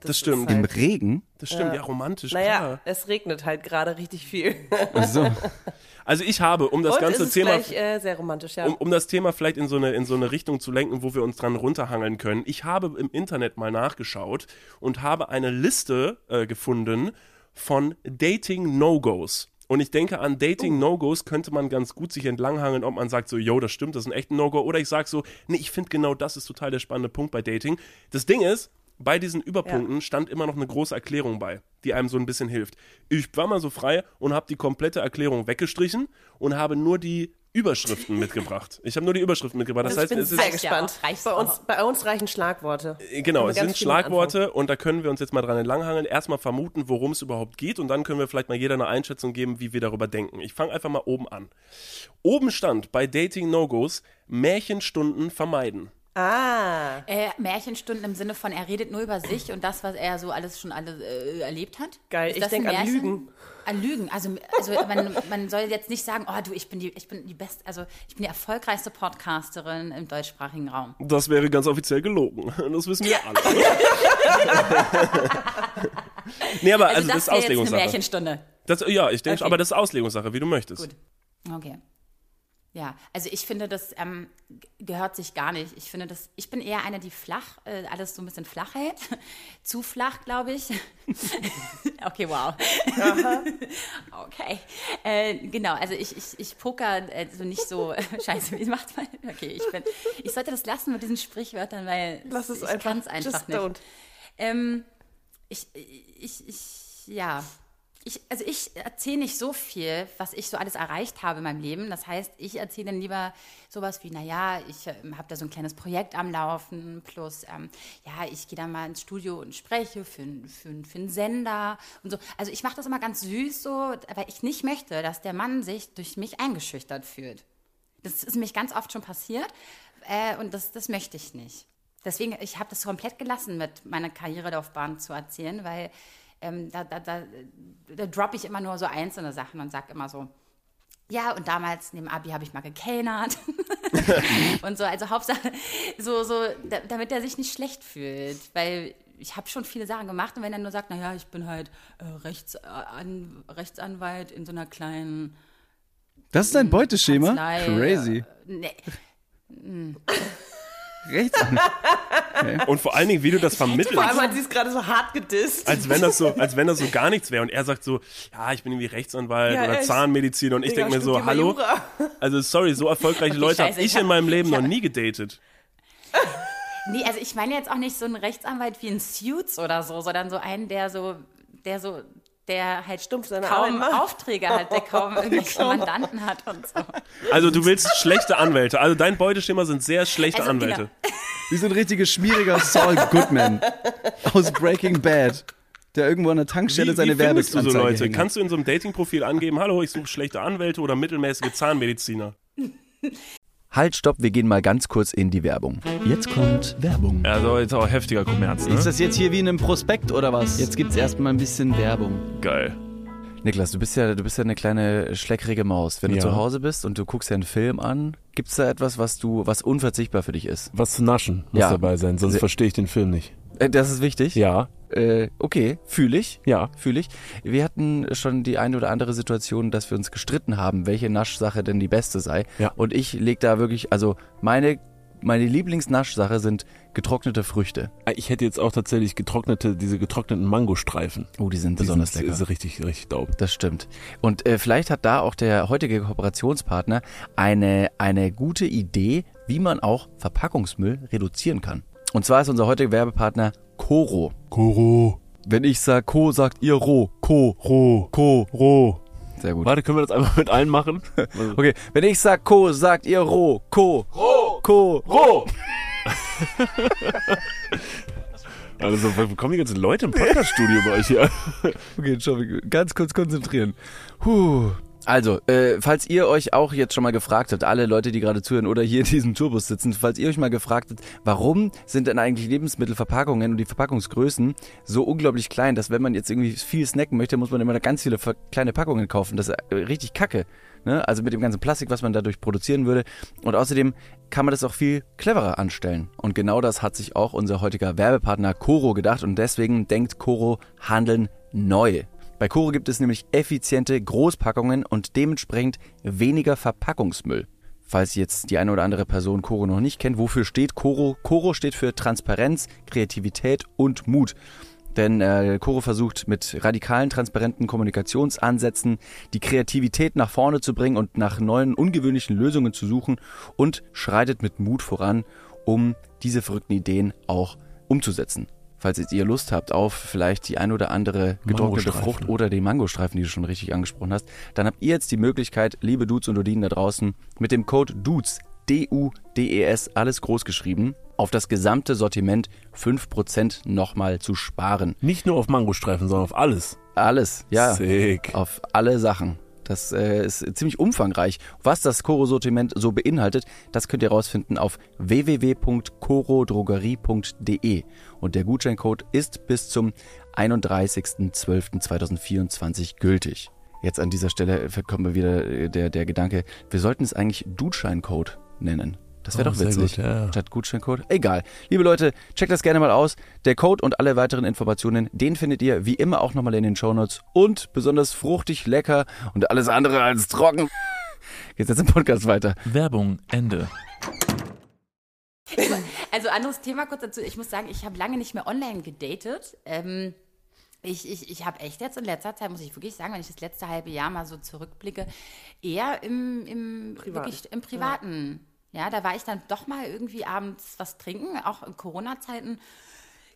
Das stimmt, ist Im halt- Regen? das stimmt, ja, romantisch, Naja, klar. es regnet halt gerade richtig viel. Also, Also ich habe, um das Und ganze Thema... gleich äh, sehr romantisch, ja. um, um das Thema vielleicht in so, eine, in so eine Richtung zu lenken, wo wir uns dran runterhangeln können. Ich habe im Internet mal nachgeschaut und habe eine Liste äh, gefunden von Dating-No-Gos. Und ich denke, an Dating-No-Gos könnte man ganz gut sich entlanghangeln, ob man sagt so, yo, das stimmt, das ist ein echter No-Go. Oder ich sage so, nee, ich finde genau das ist total der spannende Punkt bei Dating. Das Ding ist, bei diesen Überpunkten stand immer noch eine große Erklärung bei, die einem so ein bisschen hilft. Ich war mal so frei und habe die komplette Erklärung weggestrichen und habe nur die Überschriften mitgebracht. Ich habe nur die Überschriften mitgebracht. Das ich heißt, bin es ist sehr Reicht ja gespannt. reicht bei, uns, bei uns reichen Schlagworte. Äh, Genau, es sind Schlagworte und da können wir uns jetzt mal dran entlanghangeln. Erstmal vermuten, worum es überhaupt geht und dann können wir vielleicht mal jeder eine Einschätzung geben, wie wir darüber denken. Ich fange einfach mal oben an. Oben stand bei Dating No-Gos Märchenstunden vermeiden. Ah, Äh, Märchenstunden im Sinne von, er redet nur über sich und das, was er so alles schon alle äh, erlebt hat. Geil, Ist ich das ein denk an? Lügen. Lügen. Also, also man, man soll jetzt nicht sagen, oh du, ich bin die, ich bin die beste, also ich bin die erfolgreichste Podcasterin im deutschsprachigen Raum. Das wäre ganz offiziell gelogen. Das wissen wir alle. nee, aber also, das ist wäre jetzt eine Auslegungssache. Märchenstunde. Das, ja, ich denke, Okay. aber das ist Auslegungssache, wie du möchtest. Gut. Okay. Ja, also ich finde, das ähm, gehört sich gar nicht. Ich finde, das, ich bin eher eine, die flach, äh, alles so ein bisschen flach hält. Zu flach, glaube ich. okay, wow. okay. Äh, genau, also ich, ich, ich poker äh, so nicht so, scheiße, wie macht man? Okay, ich bin, ich sollte das lassen mit diesen Sprichwörtern, weil lass es ich einfach. kann's einfach Just nicht. Ähm, ich, ich, ich, ja. Ich, also ich erzähle nicht so viel, was ich so alles erreicht habe in meinem Leben. Das heißt, ich erzähle dann lieber sowas wie, naja, ich ähm, habe da so ein kleines Projekt am Laufen, plus, ähm, ja, ich gehe da mal ins Studio und spreche für, für, für einen Sender und so. Also ich mache das immer ganz süß so, weil ich nicht möchte, dass der Mann sich durch mich eingeschüchtert fühlt. Das ist nämlich ganz oft schon passiert äh, und das, das möchte ich nicht. Deswegen, ich habe das komplett gelassen, mit meiner Karrierelaufbahn zu erzählen, weil ähm, da, da, da, da droppe ich immer nur so einzelne Sachen und sage immer so, ja, und damals neben Abi habe ich mal gekellnert. und so, also Hauptsache, so, so, da, damit er sich nicht schlecht fühlt, weil ich habe schon viele Sachen gemacht und wenn er nur sagt, naja, ich bin halt äh, Rechts, äh, an, Rechtsanwalt in so einer kleinen das ist dein Beuteschema? Kanzlei, Crazy. Äh, nee, Rechtsanwalt. Und vor allen Dingen, wie du das vermittelst. Vor allem hat sie es gerade so hart gedisst. als wenn das so, als wenn das so gar nichts wäre. Und er sagt so, ja, ich bin irgendwie Rechtsanwalt Ja, oder. Zahnmediziner. Und ich denke mir so, hallo. Jura. Also sorry, so erfolgreiche Okay, Leute habe ich ich in hab- meinem Leben noch hab- nie gedatet. Nee, also ich meine jetzt auch nicht so einen Rechtsanwalt wie ein Suits oder so, sondern so einen, der so, der so, der halt Stumpf seine kaum. Aufträge hat, der kaum irgendwelche Mandanten hat und so. Also du willst schlechte Anwälte. Also dein Beuteschema sind sehr schlechte Also, Anwälte. Wie so ein richtiger schmieriger Saul Goodman aus Breaking Bad, der irgendwo an der Tankstelle Wie, seine wie findest du so Leute? hängt. Kannst du in so einem Datingprofil angeben, hallo, ich suche schlechte Anwälte oder mittelmäßige Zahnmediziner? Halt, stopp, wir gehen mal ganz kurz in die Werbung. Jetzt kommt Werbung. Also jetzt auch heftiger Kommerz, ne? Ist das jetzt hier wie in einem Prospekt oder was? Jetzt gibt's erstmal ein bisschen Werbung. geil. Niklas, du bist ja, du bist ja eine kleine schleckrige Maus. Wenn du Ja. zu Hause bist und du guckst dir einen Film an, gibt's da etwas, was du, was unverzichtbar für dich ist? Was zu naschen muss Ja. dabei sein, sonst verstehe ich den Film nicht. Äh, das ist wichtig. Ja, Äh, okay, fühle ich. ja. Fühle ich. Wir hatten schon die eine oder andere Situation, dass wir uns gestritten haben, welche Naschsache denn die beste sei. Ja. Und ich leg da wirklich, also meine, meine Lieblingsnaschsache sind getrocknete Früchte. Ich hätte jetzt auch tatsächlich getrocknete, diese getrockneten Mangostreifen. Oh, die sind Die besonders sind, lecker. Ist richtig, richtig dope. Das stimmt. Und äh, vielleicht hat da auch der heutige Kooperationspartner eine, eine gute Idee, wie man auch Verpackungsmüll reduzieren kann. Und zwar ist unser heutiger Werbepartner Coro. Koro, Wenn ich sag Co, sagt ihr Ro. Co. Ro, Co. Ro. Sehr gut. Warte, können wir das einfach mit allen machen? Okay, wenn ich sag Co, sagt ihr Ro. Co. Ro. Co. Ro! Also, wo kommen die ganzen Leute im Podcaststudio bei euch hier? Okay, Entschuldigung, ganz kurz konzentrieren. Puh. Also, äh, falls ihr euch auch jetzt schon mal gefragt habt, alle Leute, die gerade zuhören oder hier in diesem Tourbus sitzen, falls ihr euch mal gefragt habt, warum sind denn eigentlich Lebensmittelverpackungen und die Verpackungsgrößen so unglaublich klein, dass wenn man jetzt irgendwie viel snacken möchte, muss man immer ganz viele kleine Packungen kaufen. Das ist äh, richtig kacke. Ne? Also mit dem ganzen Plastik, was man dadurch produzieren würde. Und außerdem kann man das auch viel cleverer anstellen. Und genau das hat sich auch unser heutiger Werbepartner Coro gedacht und deswegen denkt Coro Handeln neu. Bei Coro gibt es nämlich effiziente Großpackungen und dementsprechend weniger Verpackungsmüll. Falls jetzt die eine oder andere Person Coro noch nicht kennt, wofür steht Coro? Coro steht für Transparenz, Kreativität und Mut. Denn äh, Coro versucht mit radikalen, transparenten Kommunikationsansätzen die Kreativität nach vorne zu bringen und nach neuen, ungewöhnlichen Lösungen zu suchen und schreitet mit Mut voran, um diese verrückten Ideen auch umzusetzen. Falls jetzt ihr Lust habt auf vielleicht die ein oder andere getrocknete. Frucht oder den Mangostreifen, die du schon richtig angesprochen hast, dann habt ihr jetzt die Möglichkeit, liebe Dudes und Odinen da draußen, mit dem Code DUDES, D-U-D-E-S, alles groß geschrieben, auf das gesamte Sortiment 5% nochmal zu sparen. Nicht nur auf Mangostreifen, sondern auf alles. Alles, ja. Sick. Auf alle Sachen. Das äh, ist ziemlich umfangreich. Was das Koro-Sortiment so beinhaltet, das könnt ihr rausfinden auf www.korodrogerie.de. Und der Gutscheincode ist bis zum 31.12.2024 gültig. Jetzt an dieser Stelle kommt mir wieder äh, der, der Gedanke, wir sollten es eigentlich Dutscheincode nennen. Das wäre Oh, doch witzig. gut, ja. Statt Gutscheincode. Egal. Liebe Leute, checkt das gerne mal aus. Der Code und alle weiteren Informationen, den findet ihr wie immer auch nochmal in den Shownotes. Und besonders fruchtig, lecker und alles andere als trocken. Geht's jetzt im Podcast weiter. Werbung, Ende. Also anderes Thema kurz dazu. Ich muss sagen, ich habe lange nicht mehr online gedatet. Ähm, ich ich, ich habe echt jetzt in letzter Zeit, muss ich wirklich sagen, wenn ich das letzte halbe Jahr mal so zurückblicke, eher im, im, Privat. wirklich im Privaten. Ja. Da war ich dann doch mal irgendwie abends was trinken, auch in Corona-Zeiten.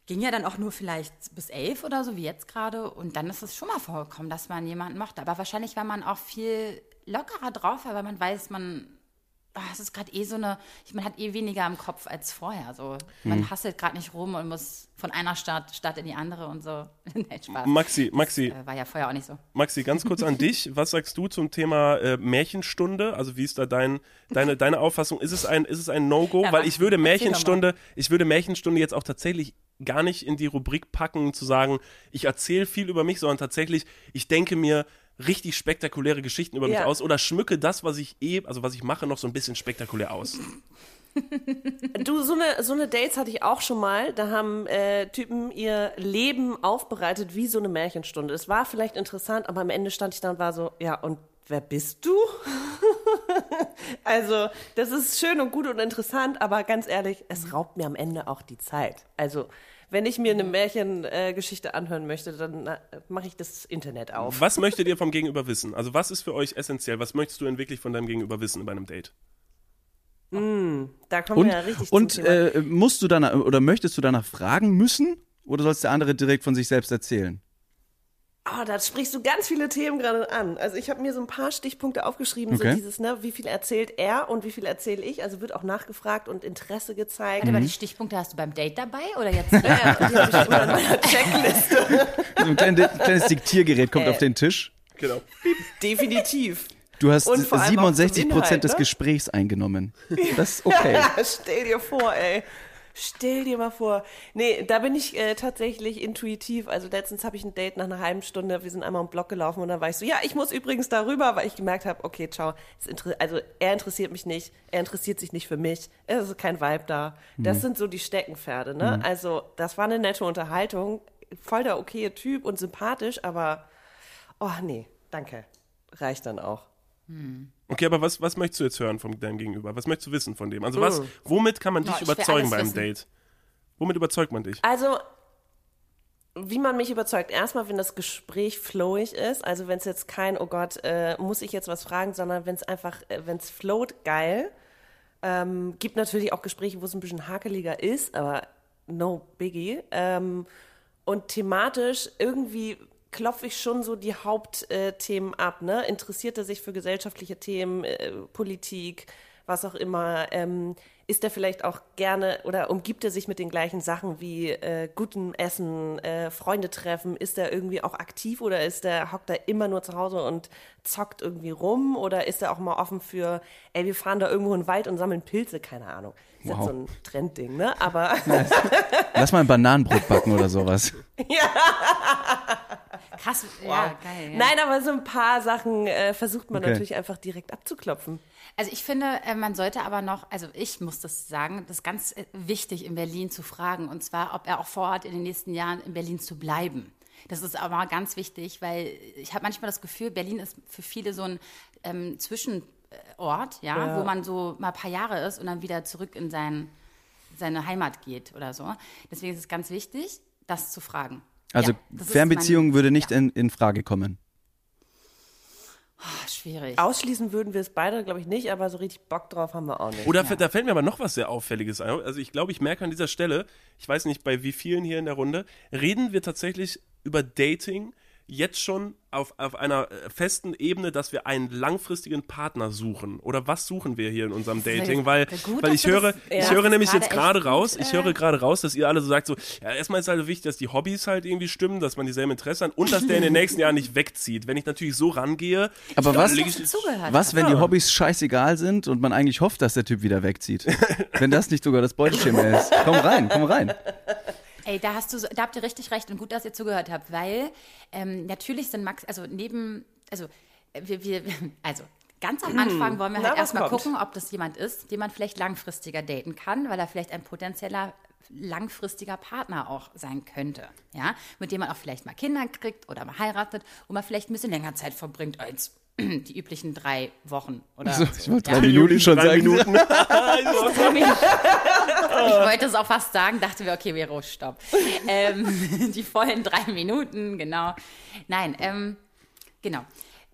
Ging ja dann auch nur vielleicht bis elf oder so, wie jetzt gerade. Und dann ist es schon mal vorgekommen, dass man jemanden mochte. Aber wahrscheinlich, weil man auch viel lockerer drauf war, weil man weiß, man es ist gerade eh so eine, man hat eh weniger im Kopf als vorher. So. Man Hm. hasselt gerade nicht rum und muss von einer Stadt, Stadt in die andere und so. Nein, Spaß. Maxi, Maxi, Äh, war ja vorher auch nicht so. Maxi, ganz kurz an dich. Was sagst du zum Thema äh, Märchenstunde? Also wie ist da dein, deine, deine Auffassung? Ist es ein, ist es ein No-Go? Ja, Weil ich würde Märchenstunde, ich würde Märchenstunde jetzt auch tatsächlich gar nicht in die Rubrik packen, zu sagen, ich erzähle viel über mich, sondern tatsächlich, ich denke mir richtig spektakuläre Geschichten über mich Ja. aus oder schmücke das, was ich eh, also was ich mache, noch so ein bisschen spektakulär aus. Du, so eine, so eine Dates hatte ich auch schon mal. Da haben äh, Typen ihr Leben aufbereitet wie so eine Märchenstunde. Es war vielleicht interessant, aber am Ende stand ich da und war so, ja, und wer bist du? also, das ist schön und gut und interessant, aber ganz ehrlich, es raubt mir am Ende auch die Zeit. Also, wenn ich mir eine Märchengeschichte äh, Geschichte anhören möchte, dann äh, mache ich das Internet auf. Was möchtet ihr vom Gegenüber wissen? Also was ist für euch essentiell? Was möchtest du denn wirklich von deinem Gegenüber wissen bei einem Date? Da kommen Und, wir ja richtig und äh, musst du danach oder möchtest du danach fragen müssen? Oder sollst der andere direkt von sich selbst erzählen? Oh, da sprichst du ganz viele Themen gerade an. Also ich habe mir so ein paar Stichpunkte aufgeschrieben, Okay. so dieses, ne, wie viel erzählt er und wie viel erzähle ich. Also wird auch nachgefragt und Interesse gezeigt. Warte mal, die Stichpunkte hast du beim Date dabei oder jetzt? Ja, ja, die habe ich immer in meiner Checkliste. So ein kleines, Diktiergerät kommt Äh. auf den Tisch. Genau. Definitiv. Du hast Und vor allem auch zum 67 Prozent des ne? Gesprächs eingenommen. Das ist okay. Stell dir vor, ey. Stell dir mal vor. Nee, da bin ich äh, tatsächlich intuitiv. Also letztens habe ich ein Date nach einer halben Stunde. Wir sind einmal im Block gelaufen und dann war ich so, ja, ich muss übrigens darüber, weil ich gemerkt habe, okay, ciao. Also er interessiert mich nicht, er interessiert sich nicht für mich. Es ist kein Vibe da. Das sind so die Steckenpferde, ne? Also das war eine nette Unterhaltung. Voll der okaye Typ und sympathisch, aber oh nee, danke. Reicht dann auch. Okay, aber was, was möchtest du jetzt hören von deinem Gegenüber? Was möchtest du wissen von dem? Also was, womit kann man dich ich will überzeugen beim wissen. Date? Womit überzeugt man dich? Also, wie man mich überzeugt, erstmal, wenn das Gespräch flowig ist, also wenn es jetzt kein, oh Gott, äh, muss ich jetzt was fragen, sondern wenn es einfach, äh, wenn es float, geil. Ähm, gibt natürlich auch Gespräche, wo es ein bisschen hakeliger ist, aber no biggie. Ähm, und thematisch irgendwie klopfe ich schon so die Hauptthemen ab. Ne? Interessiert er sich für gesellschaftliche Themen, äh, Politik, was auch immer? Ähm, ist er vielleicht auch gerne oder umgibt er sich mit den gleichen Sachen wie äh, gutem Essen, äh, Freunde treffen? Ist er irgendwie auch aktiv oder ist er, hockt er immer nur zu Hause und zockt irgendwie rum? Oder ist er auch mal offen für, ey, wir fahren da irgendwo in den Wald und sammeln Pilze? Keine Ahnung. Ist jetzt Wow. so ein Trendding, ne? Aber Lass mal ein Bananenbrot backen oder sowas. Krass, ja, geil. Ja. Nein, aber so ein paar Sachen äh, versucht man Okay. natürlich einfach direkt abzuklopfen. Also ich finde, äh, man sollte aber noch, also ich muss das sagen, das ist ganz äh, wichtig in Berlin zu fragen, und zwar, ob er auch vorhat, in den nächsten Jahren in Berlin zu bleiben. Das ist aber ganz wichtig, weil ich habe manchmal das Gefühl, Berlin ist für viele so ein ähm, Zwischenort, ja, Ja. wo man so mal ein paar Jahre ist und dann wieder zurück in sein, seine Heimat geht oder so. Deswegen ist es ganz wichtig, das zu fragen. Also Ja, Fernbeziehung mein- würde nicht ja. in, in Frage kommen. Ah, schwierig. Ausschließen würden wir es beide, glaube ich, nicht, aber so richtig Bock drauf haben wir auch nicht. Oder da fällt mir aber noch was sehr Auffälliges ein. Also ich glaube, ich merke an dieser Stelle, ich weiß nicht bei wie vielen hier in der Runde, reden wir tatsächlich über Dating jetzt schon auf, auf einer äh, festen Ebene, dass wir einen langfristigen Partner suchen. Oder was suchen wir hier in unserem Dating? Weil, gut, weil ich höre, das- ich ja, höre nämlich ist jetzt gerade raus, ich äh, höre gerade raus, dass ihr alle so sagt, so, ja, erstmal ist halt wichtig, dass die Hobbys halt irgendwie stimmen, dass man dieselben Interessen hat und dass der in den nächsten Jahren nicht wegzieht. Wenn ich natürlich so rangehe, Aber was, was, wenn die Hobbys scheißegal sind und man eigentlich hofft, dass der Typ wieder wegzieht? wenn das nicht sogar das Beuteschema ist. Komm rein, komm rein. Ey, da hast du, so- da habt ihr richtig recht und gut, dass ihr zugehört habt, weil ähm, natürlich sind Max, also neben, also äh, wir, wir, also ganz am Anfang wollen wir Hm. Na, halt erstmal kommt? gucken, ob das jemand ist, den man vielleicht langfristiger daten kann, weil er vielleicht ein potenzieller langfristiger Partner auch sein könnte, ja, mit dem man auch vielleicht mal Kinder kriegt oder mal heiratet und man vielleicht ein bisschen länger Zeit verbringt als die üblichen drei Wochen oder So, so, ich wollte ja. drei Minuten schon drei sagen. Minuten. Ich wollte es auch fast sagen, dachte mir, okay, Vero, stopp. Ähm, die vollen drei Minuten, genau. Nein, ähm, genau.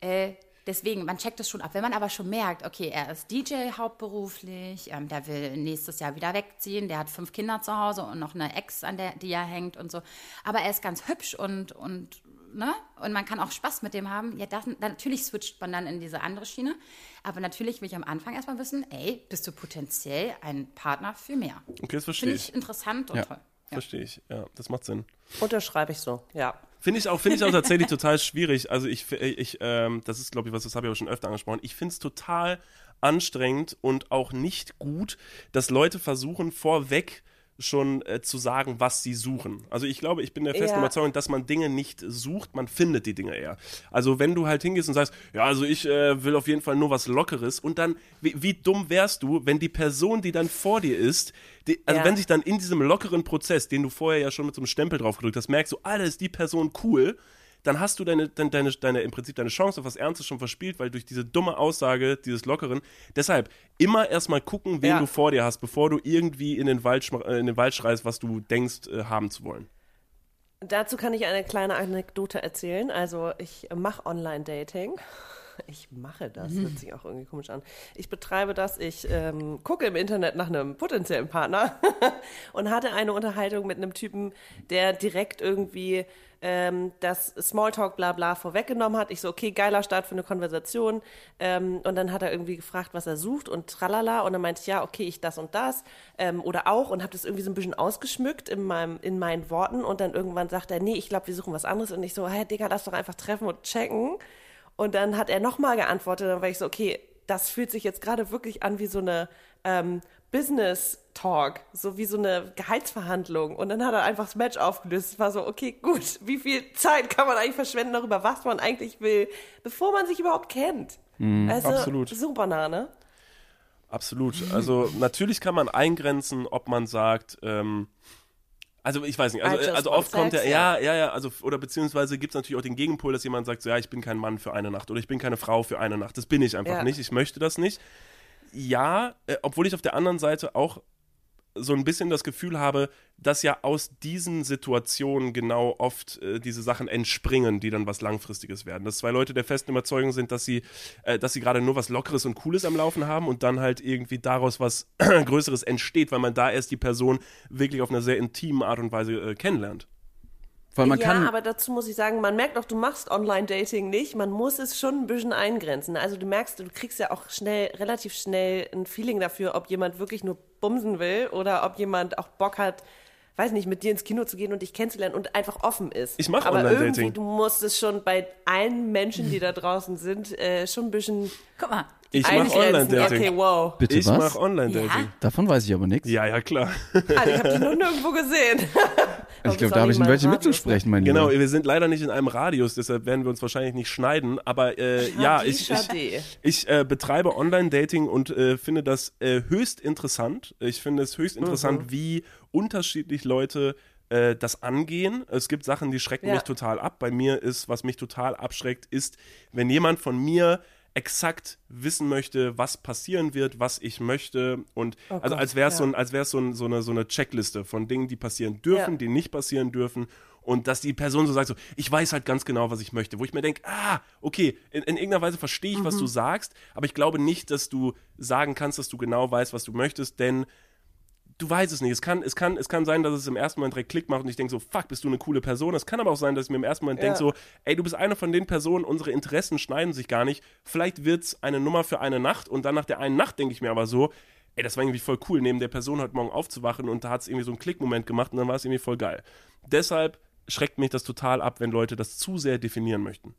Äh, deswegen, man checkt es schon ab. Wenn man aber schon merkt, okay, er ist DJ hauptberuflich, ähm, der will nächstes Jahr wieder wegziehen, der hat fünf Kinder zu Hause und noch eine Ex, an der die er hängt und so. Aber er ist ganz hübsch und, und Ne? Und man kann auch Spaß mit dem haben. Ja, das, natürlich switcht man dann in diese andere Schiene. Aber natürlich will ich am Anfang erstmal wissen, ey, bist du potenziell ein Partner für mehr? Okay, das verstehe Finde ich. ich interessant und Ja. toll. Verstehe ich. Ja, das macht Sinn. Unterschreibe ich so, ja. Finde ich auch, finde ich auch tatsächlich total schwierig. Also ich, ich ähm, das ist, glaube ich, was, das habe ich auch schon öfter angesprochen. Ich finde es total anstrengend und auch nicht gut, dass Leute versuchen, vorweg schon äh, zu sagen, was sie suchen. Also ich glaube, ich bin der festen Ja. Überzeugung, dass man Dinge nicht sucht, man findet die Dinge eher. Also wenn du halt hingehst und sagst, ja, also ich äh, will auf jeden Fall nur was Lockeres und dann, wie, wie dumm wärst du, wenn die Person, die dann vor dir ist, die, also Ja. wenn sich dann in diesem lockeren Prozess, den du vorher ja schon mit so einem Stempel drauf gedrückt hast, merkst du, Alter, ist die Person cool, dann hast du deine, deine, deine, deine, im Prinzip deine Chance auf was Ernstes schon verspielt, weil durch diese dumme Aussage, dieses Lockeren, deshalb immer erstmal gucken, wen Ja. du vor dir hast, bevor du irgendwie in den Wald, äh, in den Wald schreist, was du denkst, äh, haben zu wollen. Dazu kann ich eine kleine Anekdote erzählen. Also ich mache Online-Dating. Ich mache das, hört sich auch irgendwie komisch an. Ich betreibe das, ich ähm, gucke im Internet nach einem potenziellen Partner und hatte eine Unterhaltung mit einem Typen, der direkt irgendwie ähm, das Smalltalk bla bla vorweggenommen hat. Ich so, okay, geiler Start für eine Konversation. Ähm, und dann hat er irgendwie gefragt, was er sucht und tralala. Und dann meinte ich, ja, okay, ich das und das. Ähm, oder auch und habe das irgendwie so ein bisschen ausgeschmückt in, meinem, in meinen Worten. Und dann irgendwann sagt er, nee, ich glaube, wir suchen was anderes. Und ich so, hey, Digga, lass doch einfach treffen und checken. Und dann hat er nochmal geantwortet. Dann war ich so, okay, das fühlt sich jetzt gerade wirklich an wie so eine ähm, Business Talk, so wie so eine Gehaltsverhandlung. Und dann hat er einfach das Match aufgelöst. Es war so, okay, gut, wie viel Zeit kann man eigentlich verschwenden darüber, was man eigentlich will, bevor man sich überhaupt kennt? also, absolut. so Banane. Absolut. Also natürlich kann man eingrenzen, ob man sagt, ähm, also ich weiß nicht, also, also oft kommt ja, ja, ja, ja, also oder beziehungsweise gibt es natürlich auch den Gegenpol, dass jemand sagt, so, ja, ich bin kein Mann für eine Nacht oder ich bin keine Frau für eine Nacht. Das bin ich einfach Ja. nicht, ich möchte das nicht. Ja, äh, obwohl ich auf der anderen Seite auch so ein bisschen das Gefühl habe, dass ja aus diesen Situationen genau oft äh, diese Sachen entspringen, die dann was Langfristiges werden. Dass zwei Leute der festen Überzeugung sind, dass sie, äh, sie gerade nur was Lockeres und Cooles am Laufen haben und dann halt irgendwie daraus was Größeres entsteht, weil man da erst die Person wirklich auf einer sehr intimen Art und Weise äh, kennenlernt. Weil man ja, kann. aber dazu muss ich sagen, man merkt auch, du machst Online-Dating nicht. Man muss es schon ein bisschen eingrenzen. Also du merkst, du kriegst ja auch schnell, relativ schnell ein Feeling dafür, ob jemand wirklich nur bumsen will oder ob jemand auch Bock hat, weiß nicht, mit dir ins Kino zu gehen und dich kennenzulernen und einfach offen ist. Ich mach Aber Online-Dating. irgendwie, du musst es schon bei allen Menschen, die da draußen sind, äh, schon ein bisschen Guck mal. Ich mach eingrenzen. Online-Dating. Okay, wow. Bitte Ich was? mache Online-Dating. Davon weiß ich aber nichts. Ja. ja, klar. Also, ich habe die noch nirgendwo gesehen. ich glaube, da habe ich in welche mitzusprechen, mein Genau, Lieber. wir sind leider nicht in einem Radius, deshalb werden wir uns wahrscheinlich nicht schneiden. Aber äh, ja, ich, ich, ich äh, betreibe Online-Dating und äh, finde das äh, höchst interessant. Ich finde es höchst interessant, wie unterschiedlich Leute äh, das angehen. Es gibt Sachen, die schrecken Ja. mich total ab. Bei mir ist, was mich total abschreckt, ist, wenn jemand von mir exakt wissen möchte, was passieren wird, was ich möchte und also Gott, als wäre es ja. so, ein, als wär's so, ein, so, eine, so eine Checkliste von Dingen, die passieren dürfen, Ja. die nicht passieren dürfen und dass die Person so sagt so, ich weiß halt ganz genau, was ich möchte, wo ich mir denke, ah, okay, in, in irgendeiner Weise verstehe ich, was Mhm. du sagst, aber ich glaube nicht, dass du sagen kannst, dass du genau weißt, was du möchtest, denn du weißt es nicht. Es kann, es, kann, es kann sein, dass es im ersten Moment direkt Klick macht und ich denke so, fuck, bist du eine coole Person. Es kann aber auch sein, dass ich mir im ersten Moment Ja. denke so, ey, du bist eine von den Personen, unsere Interessen schneiden sich gar nicht. Vielleicht wird's eine Nummer für eine Nacht und dann nach der einen Nacht denke ich mir aber so, ey, das war irgendwie voll cool, neben der Person heute Morgen aufzuwachen und da hat es irgendwie so einen Klickmoment gemacht und dann war es irgendwie voll geil. Deshalb schreckt mich das total ab, wenn Leute das zu sehr definieren möchten.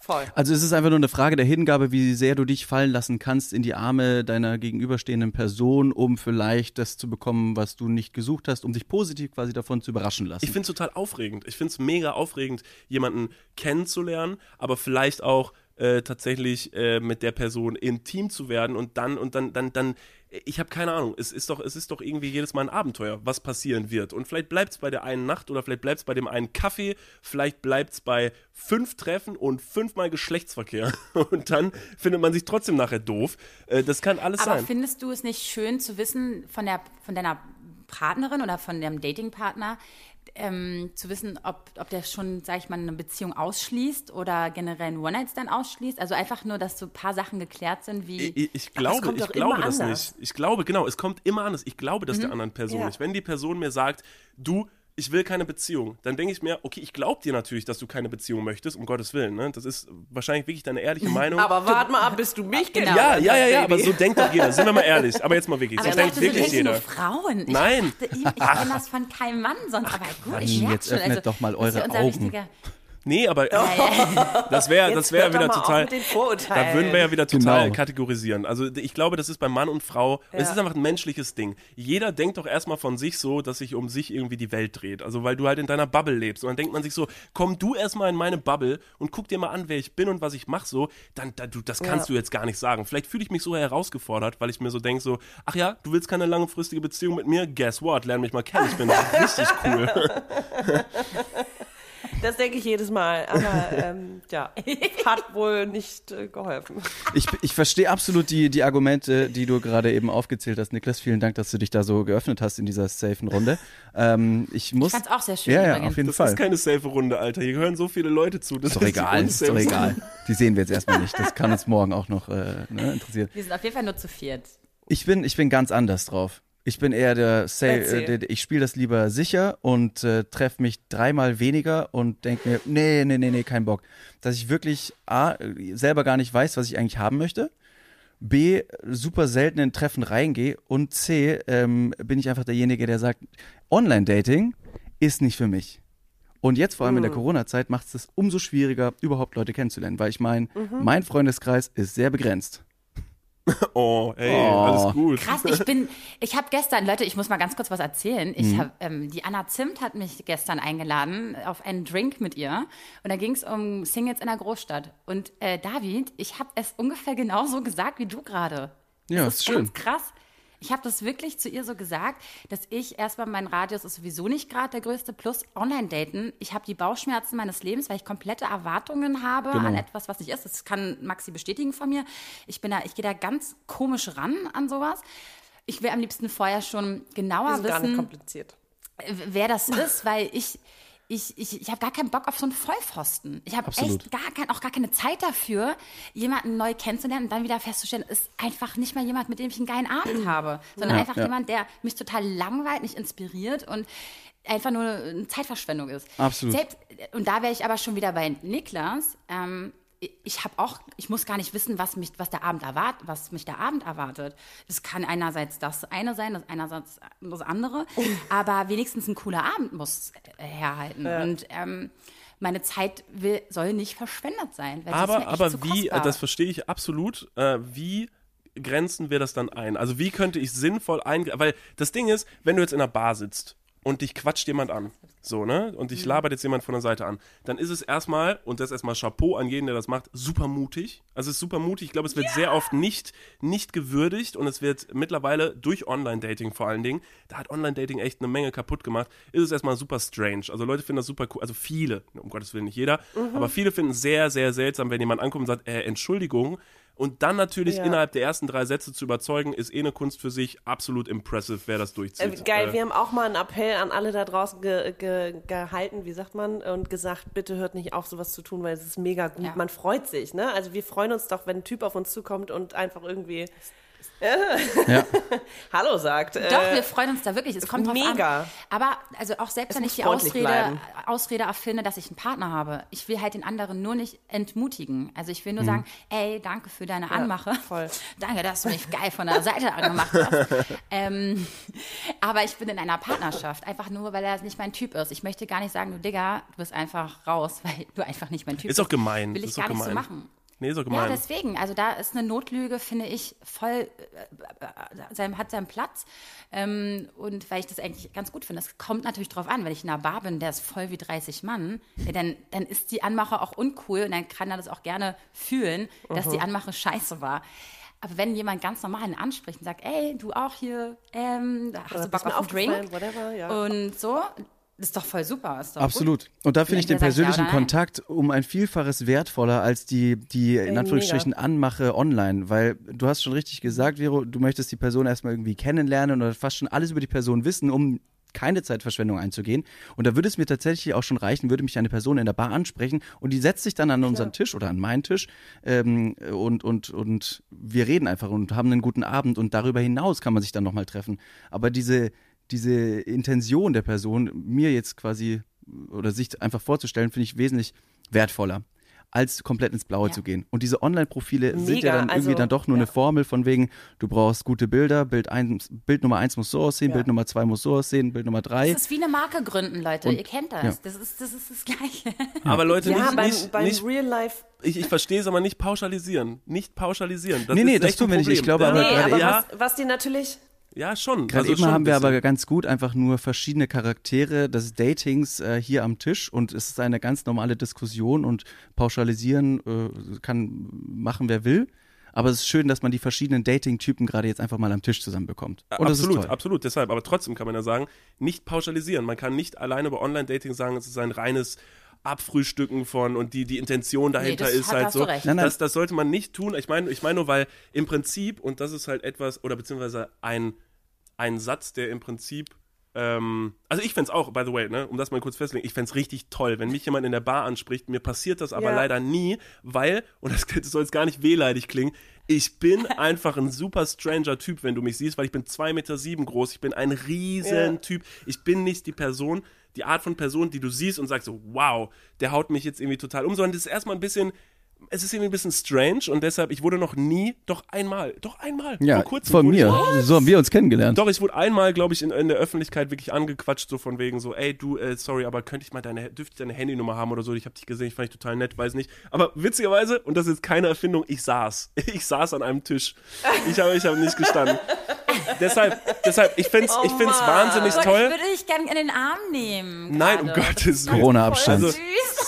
Voll. Also es ist einfach nur eine Frage der Hingabe, wie sehr du dich fallen lassen kannst in die Arme deiner gegenüberstehenden Person, um vielleicht das zu bekommen, was du nicht gesucht hast, um dich positiv quasi davon zu überraschen lassen. Ich finde es total aufregend. Ich finde es mega aufregend, jemanden kennenzulernen, aber vielleicht auch äh, tatsächlich äh, mit der Person intim zu werden und dann und dann dann dann ich habe keine Ahnung. Es ist doch es ist doch irgendwie jedes Mal ein Abenteuer, was passieren wird. Und vielleicht bleibt es bei der einen Nacht oder vielleicht bleibt es bei dem einen Kaffee, vielleicht bleibt es bei fünf Treffen und fünfmal Geschlechtsverkehr und dann findet man sich trotzdem nachher doof. Äh, das kann alles Aber sein. findest du es nicht schön zu wissen von, der, von deiner Partnerin oder von deinem Datingpartner, ähm, zu wissen, ob, ob der schon, sag ich mal, eine Beziehung ausschließt oder generell einen One-Night-Stand ausschließt? Also einfach nur, dass so ein paar Sachen geklärt sind, wie. Ich, ich glaube, kommt ich glaube das anders. nicht. Ich glaube, genau, es kommt immer anders. Ich glaube das der anderen Person Ja. nicht. Wenn die Person mir sagt, du, ich will keine Beziehung, dann denke ich mir, okay, ich glaube dir natürlich, dass du keine Beziehung möchtest, um Gottes Willen. Ne? Das ist wahrscheinlich wirklich deine ehrliche Meinung. Aber wart mal ab, bis du mich Genau. ja, ja, ja, ja, Baby. aber so denkt doch jeder. Sind wir mal ehrlich. Aber jetzt mal wirklich. aber So ich denkt wirklich denken nur jeder. Frauen. Ich Nein. Dachte, ich ich kenne das von keinem Mann sonst. Aber gut, ich Mann, merke jetzt schon. öffnet also, doch mal eure Augen. Nee, aber das wäre das wäre wieder total. mit den Vorurteilen. Da würden wir ja wieder total Genau. kategorisieren. Also ich glaube, das ist bei Mann und Frau, es Ja. ist einfach ein menschliches Ding. Jeder denkt doch erstmal von sich so, dass sich um sich irgendwie die Welt dreht. Also weil du halt in deiner Bubble lebst. Und dann denkt man sich so, komm du erstmal in meine Bubble und guck dir mal an, wer ich bin und was ich mache so. Dann, da, du, das kannst Ja. du jetzt gar nicht sagen. Vielleicht fühle ich mich so herausgefordert, weil ich mir so denke so, ach ja, du willst keine langfristige Beziehung mit mir? Guess what? Lern mich mal kennen. Ich bin richtig cool. Das denke ich jedes Mal. Aber ähm, ja, hat wohl nicht äh, geholfen. Ich, ich verstehe absolut die, die Argumente, die du gerade eben aufgezählt hast, Niklas. Vielen Dank, dass du dich da so geöffnet hast in dieser safen Runde. Ähm, ich muss. fand's auch sehr schön Ja, ja, auf jeden Das Fall. ist keine safe Runde, Alter. Hier gehören so viele Leute zu. Das ist doch egal, ist doch egal. Die sehen wir jetzt erstmal nicht. Das kann uns morgen auch noch äh, ne, interessieren. Wir sind auf jeden Fall nur zu viert. Ich bin, ich bin ganz anders drauf. Ich bin eher der, Sa Erzähl. äh, der ich spiele das lieber sicher und äh, treffe mich dreimal weniger und denke mir, nee, nee, nee, nee, kein Bock. Dass ich wirklich A, selber gar nicht weiß, was ich eigentlich haben möchte. B, super selten in Treffen reingehe und C, ähm, bin ich einfach derjenige, der sagt, Online-Dating ist nicht für mich. Und jetzt vor allem in der Corona-Zeit macht es es umso schwieriger, überhaupt Leute kennenzulernen, weil ich meine, mein Freundeskreis ist sehr begrenzt. Oh, ey, Oh. alles gut. Krass, ich bin, ich habe gestern, Leute, ich muss mal ganz kurz was erzählen. Ich Mhm. hab, ähm, die Anna Zimt hat mich gestern eingeladen auf einen Drink mit ihr und da ging es um Singles in der Großstadt. Und äh, David, ich habe es ungefähr genauso gesagt wie du gerade. Ja, das ist ist schön. ganz krass. Ich habe das wirklich zu ihr so gesagt, dass ich erstmal, mein Radius ist sowieso nicht gerade der größte, plus Online-Daten. Ich habe die Bauchschmerzen meines Lebens, weil ich komplette Erwartungen habe Genau. an etwas, was nicht ist. Das kann Maxi bestätigen von mir. Ich bin da, ich gehe da ganz komisch ran an sowas. Ich will am liebsten vorher schon genauer ist gar nicht wissen, kompliziert. wer das ist, weil ich ich, ich, ich habe gar keinen Bock auf so einen Vollpfosten. Ich habe echt gar kein, auch gar keine Zeit dafür, jemanden neu kennenzulernen und dann wieder festzustellen, ist einfach nicht mal jemand, mit dem ich einen geilen Abend habe, sondern Ja, einfach ja. jemand, der mich total langweilt, nicht inspiriert und einfach nur eine Zeitverschwendung ist. Absolut. Selbst, und da wäre ich aber schon wieder bei Niklas. Ähm, ich habe auch, ich muss gar nicht wissen, was mich, was der Abend erwartet, was mich der Abend erwartet. Das kann einerseits das eine sein, das einerseits das andere, aber wenigstens ein cooler Abend muss äh, herhalten. Und ähm, meine Zeit will, soll nicht verschwendet sein. Aber, aber zu wie, das verstehe ich absolut, äh, wie grenzen wir das dann ein? Also wie könnte ich sinnvoll ein, weil das Ding ist, wenn du jetzt in einer Bar sitzt und dich quatscht jemand an, so, ne, und Mhm. dich labert jetzt jemand von der Seite an, dann ist es erstmal, und das erstmal Chapeau an jeden, der das macht, super mutig. Also es ist super mutig. Ich glaube, es wird sehr oft nicht, nicht gewürdigt und es wird mittlerweile durch Online-Dating vor allen Dingen, da hat Online-Dating echt eine Menge kaputt gemacht, ist es erstmal super strange. Also Leute finden das super cool, also viele, um Gottes Willen nicht jeder, Mhm. aber viele finden es sehr, sehr seltsam, wenn jemand ankommt und sagt, äh, Entschuldigung. Und dann natürlich Ja. innerhalb der ersten drei Sätze zu überzeugen, ist eh eine Kunst für sich. Absolut impressive, wer das Äh, durchzieht. geil, Äh, wir haben auch mal einen Appell an alle da draußen ge ge gehalten, wie sagt man, und gesagt, bitte hört nicht auf, sowas zu tun, weil es ist mega gut. Ja. Man freut sich, ne? Also wir freuen uns doch, wenn ein Typ auf uns zukommt und einfach irgendwie Ja. Hallo sagt. Doch, Äh, wir freuen uns da wirklich. Es kommt drauf mega. an. Aber also auch selbst Es wenn ich die Ausrede, bleiben. Ausrede erfinde, dass ich einen Partner habe, ich will halt den anderen nur nicht entmutigen. Also ich will nur sagen, ey, danke für deine Anmache. voll. Danke, dass du mich geil von der Seite angemacht hast. ähm, aber ich bin in einer Partnerschaft, einfach nur, weil er nicht mein Typ ist. Ich möchte gar nicht sagen, du Digga, du bist einfach raus, weil du einfach nicht mein Typ Ist bist. auch gemein. Will ich Ist auch gar nicht so gemein. machen. Nee, ist auch Ja, gemein. deswegen. Also da ist eine Notlüge, finde ich, voll, äh, äh, sein, hat seinen Platz. Ähm, und weil ich das eigentlich ganz gut finde. Es kommt natürlich drauf an, wenn ich in einer Bar bin, der ist voll wie 30 Mann, ja, dann, dann ist die Anmache auch uncool und dann kann er das auch gerne fühlen, dass die Anmache scheiße war. Aber wenn jemand ganz normal ihn anspricht und sagt, ey, du auch hier, ähm, hast Oder du Bock auf einen Drink? whatever, ja. Und so, ist doch voll super. Ist doch Absolut. Gut. Und da finde ich den ja persönlichen nein. Kontakt um ein Vielfaches wertvoller als die, die in Anführungsstrichen Anmache online. Weil du hast schon richtig gesagt, Vero, du möchtest die Person erstmal irgendwie kennenlernen oder fast schon alles über die Person wissen, um keine Zeitverschwendung einzugehen. Und da würde es mir tatsächlich auch schon reichen, würde mich eine Person in der Bar ansprechen und die setzt sich dann an unseren Tisch oder an meinen Tisch ähm, und, und, und wir reden einfach und haben einen guten Abend und darüber hinaus kann man sich dann nochmal treffen. Aber diese, diese Intention der Person, mir jetzt quasi oder sich einfach vorzustellen, finde ich wesentlich wertvoller als komplett ins Blaue Ja. zu gehen. Und diese Online-Profile sind ja dann irgendwie also, dann doch nur ja. eine Formel von wegen, du brauchst gute Bilder, Bild, eins, Bild Nummer eins muss so aussehen, Ja. Bild Nummer zwei muss so aussehen, Bild Nummer drei. Das ist wie eine Marke gründen, Leute. Und- Ihr kennt das. ja. Das, ist, das ist das Gleiche. aber Leute, ja, nicht, beim, nicht, beim nicht Real Life. ich, ich verstehe es aber nicht pauschalisieren. Nicht pauschalisieren. Das Nee, nee, ist das ein tun wir nicht. Ich glaube aber ja, Nee, gerade aber ja, was, was die natürlich. Ja, schon. Gerade Also eben schon haben wir aber ganz gut einfach nur verschiedene Charaktere des Datings äh, hier am Tisch und es ist eine ganz normale Diskussion und pauschalisieren äh, kann machen, wer will. Aber es ist schön, dass man die verschiedenen Dating-Typen gerade jetzt einfach mal am Tisch zusammenbekommt. Und das absolut, absolut. Deshalb, aber trotzdem kann man ja sagen, nicht pauschalisieren. Man kann nicht alleine bei Online-Dating sagen, es ist ein reines Abfrühstücken von und die, die Intention dahinter das ist hat- halt so. Nein, nein. Das, das sollte man nicht tun. Ich meine, ich meine nur, weil im Prinzip, und das ist halt etwas, oder beziehungsweise ein, ein Satz, der im Prinzip ähm, also ich fänd's auch, by the way, ne, um das mal kurz festzulegen, ich fänd's richtig toll, wenn mich jemand in der Bar anspricht. Mir passiert das aber Ja. leider nie, weil, und das, das soll jetzt gar nicht wehleidig klingen, ich bin einfach ein super stranger Typ, wenn du mich siehst, weil ich bin zwei Meter sieben groß, ich bin ein riesen Ja. Typ. Ich bin nicht die Person, die Art von Person, die du siehst und sagst so, wow, der haut mich jetzt irgendwie total um, sondern das ist erstmal ein bisschen es ist irgendwie ein bisschen strange und deshalb, ich wurde noch nie, doch einmal, doch einmal, Ja, vor kurzem von wurde ich- mir. So haben wir uns kennengelernt. Doch, ich wurde einmal, glaube ich, in, in der Öffentlichkeit wirklich angequatscht, so von wegen so, ey, du, äh, sorry, aber könnte ich mal deine, dürfte ich deine Handynummer haben oder so? Ich habe dich gesehen, ich fand dich total nett, weiß nicht. Aber witzigerweise, und das ist keine Erfindung, ich saß. Ich saß an einem Tisch. Ich habe ich hab nicht gestanden. Deshalb, deshalb, ich find's, ich find's wahnsinnig Gott, toll. Ich würde dich gerne in den Arm nehmen. Nein, um. Gottes Willen. Corona-Abstand. Also-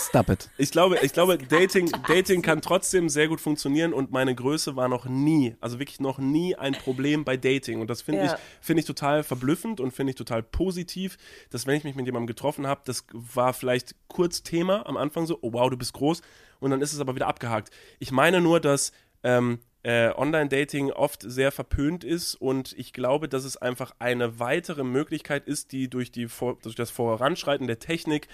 Stop it. Ich glaube, ich glaube, Dating, Dating kann trotzdem sehr gut funktionieren und meine Größe war noch nie, also wirklich noch nie ein Problem bei Dating. Und das finde Ja. ich, finde ich total verblüffend und finde ich total positiv, dass wenn ich mich mit jemandem getroffen habe, das war vielleicht kurz Thema am Anfang so, oh wow, du bist groß, und dann ist es aber wieder abgehakt. Ich meine nur, dass ähm, äh, Online-Dating oft sehr verpönt ist und ich glaube, dass es einfach eine weitere Möglichkeit ist, die durch, die durch das Voranschreiten der Technik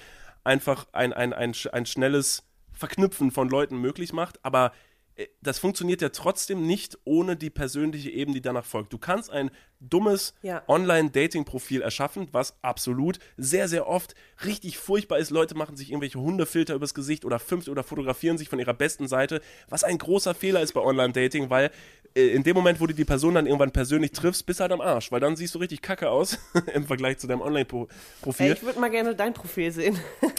einfach ein, ein, ein, ein schnelles Verknüpfen von Leuten möglich macht, aber äh, das funktioniert ja trotzdem nicht ohne die persönliche Ebene, die danach folgt. Du kannst ein dummes Ja. Online-Dating-Profil erschaffen, was absolut sehr, sehr oft richtig furchtbar ist. Leute machen sich irgendwelche Hundefilter übers Gesicht oder fünf oder fotografieren sich von ihrer besten Seite, was ein großer Fehler ist bei Online-Dating, weil äh, in dem Moment, wo du die Person dann irgendwann persönlich triffst, bist du halt am Arsch, weil dann siehst du richtig kacke aus im Vergleich zu deinem Online-Profil. ich würde mal gerne dein Profil sehen.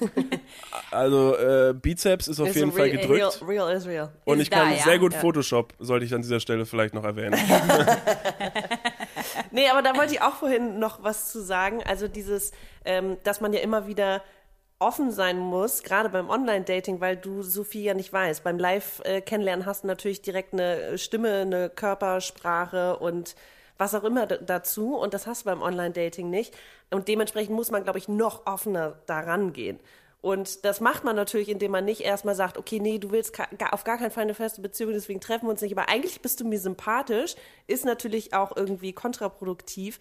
Also äh, Bizeps ist auf Ist jeden Fall real, gedrückt. Real, real is real. Und ich kann da, ja? sehr gut Ja. Photoshop, sollte ich an dieser Stelle vielleicht noch erwähnen. Nee, aber da wollte ich auch vorhin noch was zu sagen. Also dieses, ähm, dass man ja immer wieder offen sein muss, gerade beim Online-Dating, weil du so viel ja nicht weißt. Beim Live-Kennenlernen hast du natürlich direkt eine Stimme, eine Körpersprache und was auch immer dazu. Und das hast du beim Online-Dating nicht. Und dementsprechend muss man, glaube ich, noch offener daran gehen. Und das macht man natürlich, indem man nicht erstmal sagt, okay, nee, du willst auf gar keinen Fall eine feste Beziehung, deswegen treffen wir uns nicht. Aber eigentlich bist du mir sympathisch, ist natürlich auch irgendwie kontraproduktiv.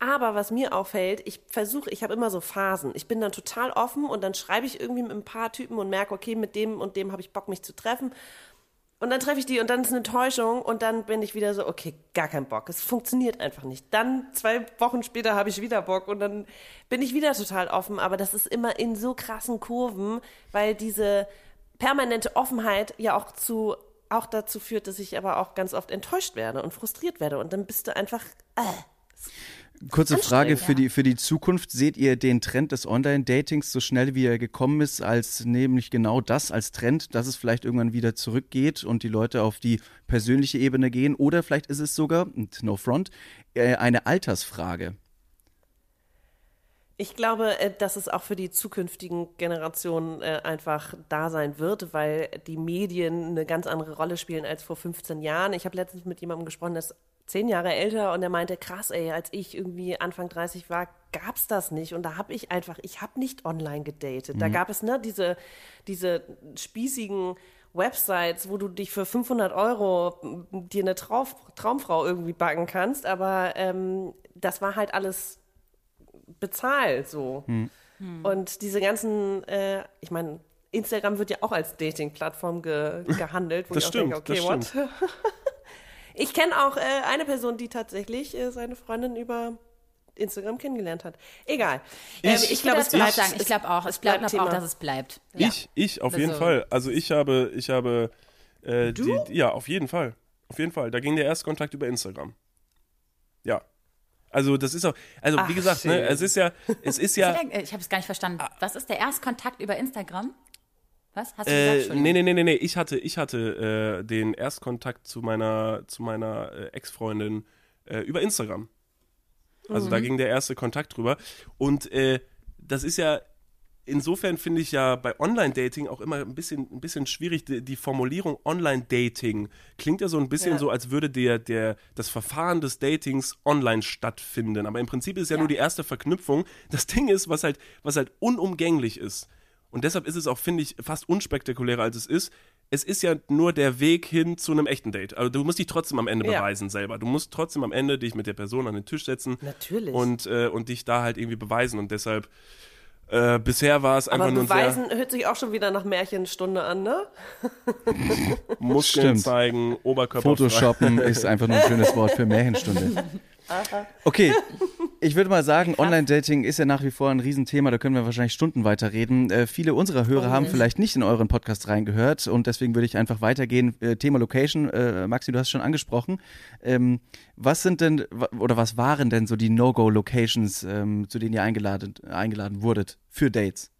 Aber was mir auffällt, ich versuche, ich habe immer so Phasen. Ich bin dann total offen und dann schreibe ich irgendwie mit ein paar Typen und merke, okay, mit dem und dem habe ich Bock, mich zu treffen. Und dann treffe ich die und dann ist eine Enttäuschung und dann bin ich wieder so, okay, gar kein Bock. Es funktioniert einfach nicht. Dann zwei Wochen später habe ich wieder Bock und dann bin ich wieder total offen. Aber das ist immer in so krassen Kurven, weil diese permanente Offenheit ja auch zu auch dazu führt, dass ich aber auch ganz oft enttäuscht werde und frustriert werde und dann bist du einfach äh, Kurze Frage für die, für die Zukunft. Seht ihr den Trend des Online-Datings so schnell, wie er gekommen ist, als nämlich genau das, als Trend, dass es vielleicht irgendwann wieder zurückgeht und die Leute auf die persönliche Ebene gehen? Oder vielleicht ist es sogar, no front, äh, eine Altersfrage. Ich glaube, äh, dass es auch für die zukünftigen Generationen äh, einfach da sein wird, weil die Medien eine ganz andere Rolle spielen als vor 15 Jahren. Ich habe letztens mit jemandem gesprochen, der ist zehn Jahre älter und der meinte, krass, ey, als ich irgendwie Anfang 30 war, gab's das nicht. Und da habe ich einfach, ich habe nicht online gedatet. Da gab es ne diese, diese spießigen Websites, wo du dich für 500 Euro m, dir eine Trauf, Traumfrau irgendwie backen kannst, aber ähm, das war halt alles bezahlt so. Und diese ganzen, äh, ich meine, Instagram wird ja auch als Dating-Plattform ge gehandelt, wo Das ich auch stimmt, denke, okay, das what? ich kenne auch äh, eine Person, die tatsächlich äh, seine Freundin über Instagram kennengelernt hat. Egal. Ähm, Ich- Ich glaube, es bleibt. Ich es glaube auch. Es bleibt, bleibt auch, dass es bleibt. Ja. Ich, ich auf Also- jeden Fall. Also ich habe, ich habe, äh, die, ja, auf jeden Fall. Auf jeden Fall. Da ging der Erstkontakt über Instagram. Ja. Also das ist auch, also wie Ach, gesagt, ne, es ist ja, es ist ja, Äh, Ich habe es gar nicht verstanden. Was ist der Erstkontakt über Instagram? Was? Hast du gesagt? Äh, Entschuldigung. nee, nee, nee, nee, nee. Ich hatte, ich hatte äh, den Erstkontakt zu meiner, zu meiner äh, Ex-Freundin äh, über Instagram. Also Mhm. da ging der erste Kontakt drüber. Und äh, das ist ja, insofern finde ich ja bei Online-Dating auch immer ein bisschen, ein bisschen schwierig. Die, die Formulierung Online-Dating klingt ja so ein bisschen Ja. so, als würde der, der, das Verfahren des Datings online stattfinden. Aber im Prinzip ist ja, Ja. nur die erste Verknüpfung. Das Ding ist, was halt, was halt unumgänglich ist. Und deshalb ist es auch, finde ich, fast unspektakulärer, als es ist. Es ist ja nur der Weg hin zu einem echten Date. Also du musst dich trotzdem am Ende Ja. beweisen selber. Du musst trotzdem am Ende dich mit der Person an den Tisch setzen Natürlich. und, äh, und dich da halt irgendwie beweisen. Und deshalb, äh, bisher war es einfach Aber nur ein beweisen hört sich auch schon wieder nach Märchenstunde an, ne? sehr Muskeln Stimmt. zeigen, Oberkörper Photoshoppen ist einfach nur ein schönes Wort für Märchenstunde. Okay, Ich würde mal sagen, Online-Dating ist ja nach wie vor ein Riesenthema, da können wir wahrscheinlich Stunden weiterreden. Äh, viele unserer Hörer haben vielleicht nicht in euren Podcast reingehört und deswegen würde ich einfach weitergehen. Äh, Thema Location, äh, Maxi, du hast es schon angesprochen. Ähm, was sind denn, oder was waren denn so die No-Go-Locations, ähm, zu denen ihr eingeladen, eingeladen wurdet für Dates?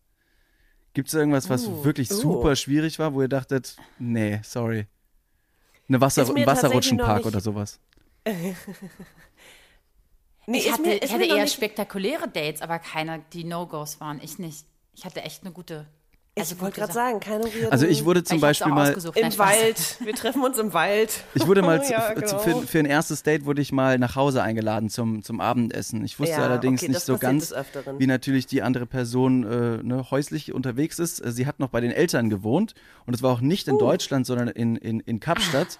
Gibt es irgendwas, was Uh, wirklich uh. super schwierig war, wo ihr dachtet, nee, sorry. Eine Wasser, Wasserrutschenpark oder sowas. Nee, Ich hatte, mir, ich hatte eher nicht, spektakuläre Dates, aber keine, die No-Gos waren. Ich nicht. Ich hatte echt eine gute. also ich wollte gerade sagen, keine weirden, Also ich wurde zum Ich Beispiel mal, im. Wald. Wir treffen uns im Wald. Ich wurde mal Ja, genau. für, für ein erstes Date wurde ich mal nach Hause eingeladen zum, zum Abendessen. Ich wusste Ja, allerdings okay, nicht so ganz, wie natürlich die andere Person äh, ne, häuslich unterwegs ist. Sie hat noch bei den Eltern gewohnt und es war auch nicht in Uh. Deutschland, sondern in, in, in Kapstadt.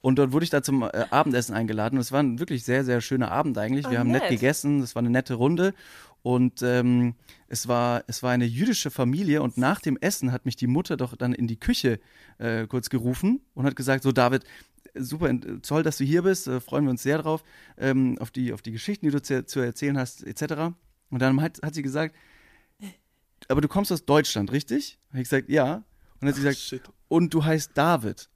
Und dort wurde ich da zum äh, Abendessen eingeladen. Und es war ein wirklich sehr, sehr schöner Abend eigentlich. Wir Ah, haben nett nett. gegessen, es war eine nette Runde. Und ähm, es, war, es war eine jüdische Familie und nach dem Essen hat mich die Mutter doch dann in die Küche äh, kurz gerufen und hat gesagt, so David, super, äh, toll, dass du hier bist, äh, freuen wir uns sehr drauf, ähm, auf, die, auf die Geschichten, die du zu, zu erzählen hast, etc. Und dann hat, hat sie gesagt, aber du kommst aus Deutschland, richtig? Habe ich gesagt, ja. Und dann hat sie gesagt, shit. und du heißt David.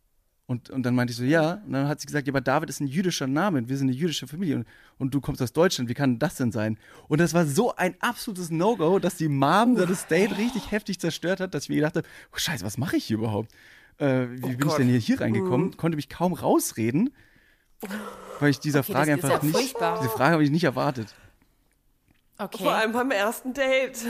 Und, und dann meinte ich so, ja. Und dann hat sie gesagt, ja, aber David ist ein jüdischer Name. Wir sind eine jüdische Familie. Und, und du kommst aus Deutschland. Wie kann das denn sein? Und das war so ein absolutes No-Go, dass die Mom da das Date richtig heftig zerstört hat, dass ich mir gedacht habe, oh, scheiße, was mache ich hier überhaupt? Äh, wie bin ich Gott. denn hier, hier reingekommen? Konnte mich kaum rausreden, weil ich dieser Okay, Frage einfach ja nicht, furchtbar. diese Frage habe ich nicht erwartet. Okay. Vor allem beim ersten Date.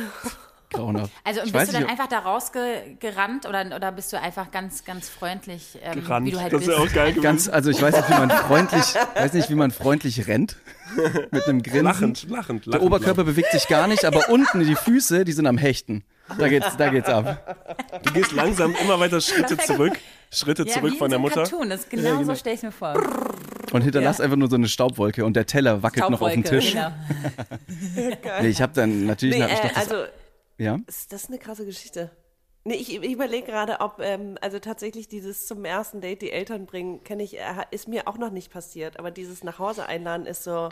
Grauenhaft. Also Ich bist du dann nicht, einfach da rausgerannt oder, oder bist du einfach ganz, ganz freundlich, ähm, Gerannt. wie du halt das bist? wäre auch geil gewesen. Ganz, also ich weiß nicht, wie man freundlich, weiß nicht, wie man freundlich rennt. Mit einem Grinsen. Lachend, lachend, lachend. Der Oberkörper bewegt sich gar nicht, aber unten die Füße, die sind am Hechten. Da geht's, da geht's ab. Du gehst langsam immer weiter Schritte zurück. Schritte ja, zurück wie von der Mutter. Cartoon. Das ist genau, genau. so stelle ich mir vor. Und hinterlasst einfach nur so eine Staubwolke und der Teller wackelt noch auf dem Tisch. Genau. Nee, ich habe dann, natürlich Nee, ich äh, doch das, also ja. ist das eine krasse Geschichte. Nee, ich, ich überlege gerade, ob, ähm, also tatsächlich dieses zum ersten Date die Eltern bringen, kenne ich, äh, ist mir auch noch nicht passiert, aber dieses nach Hause einladen ist so,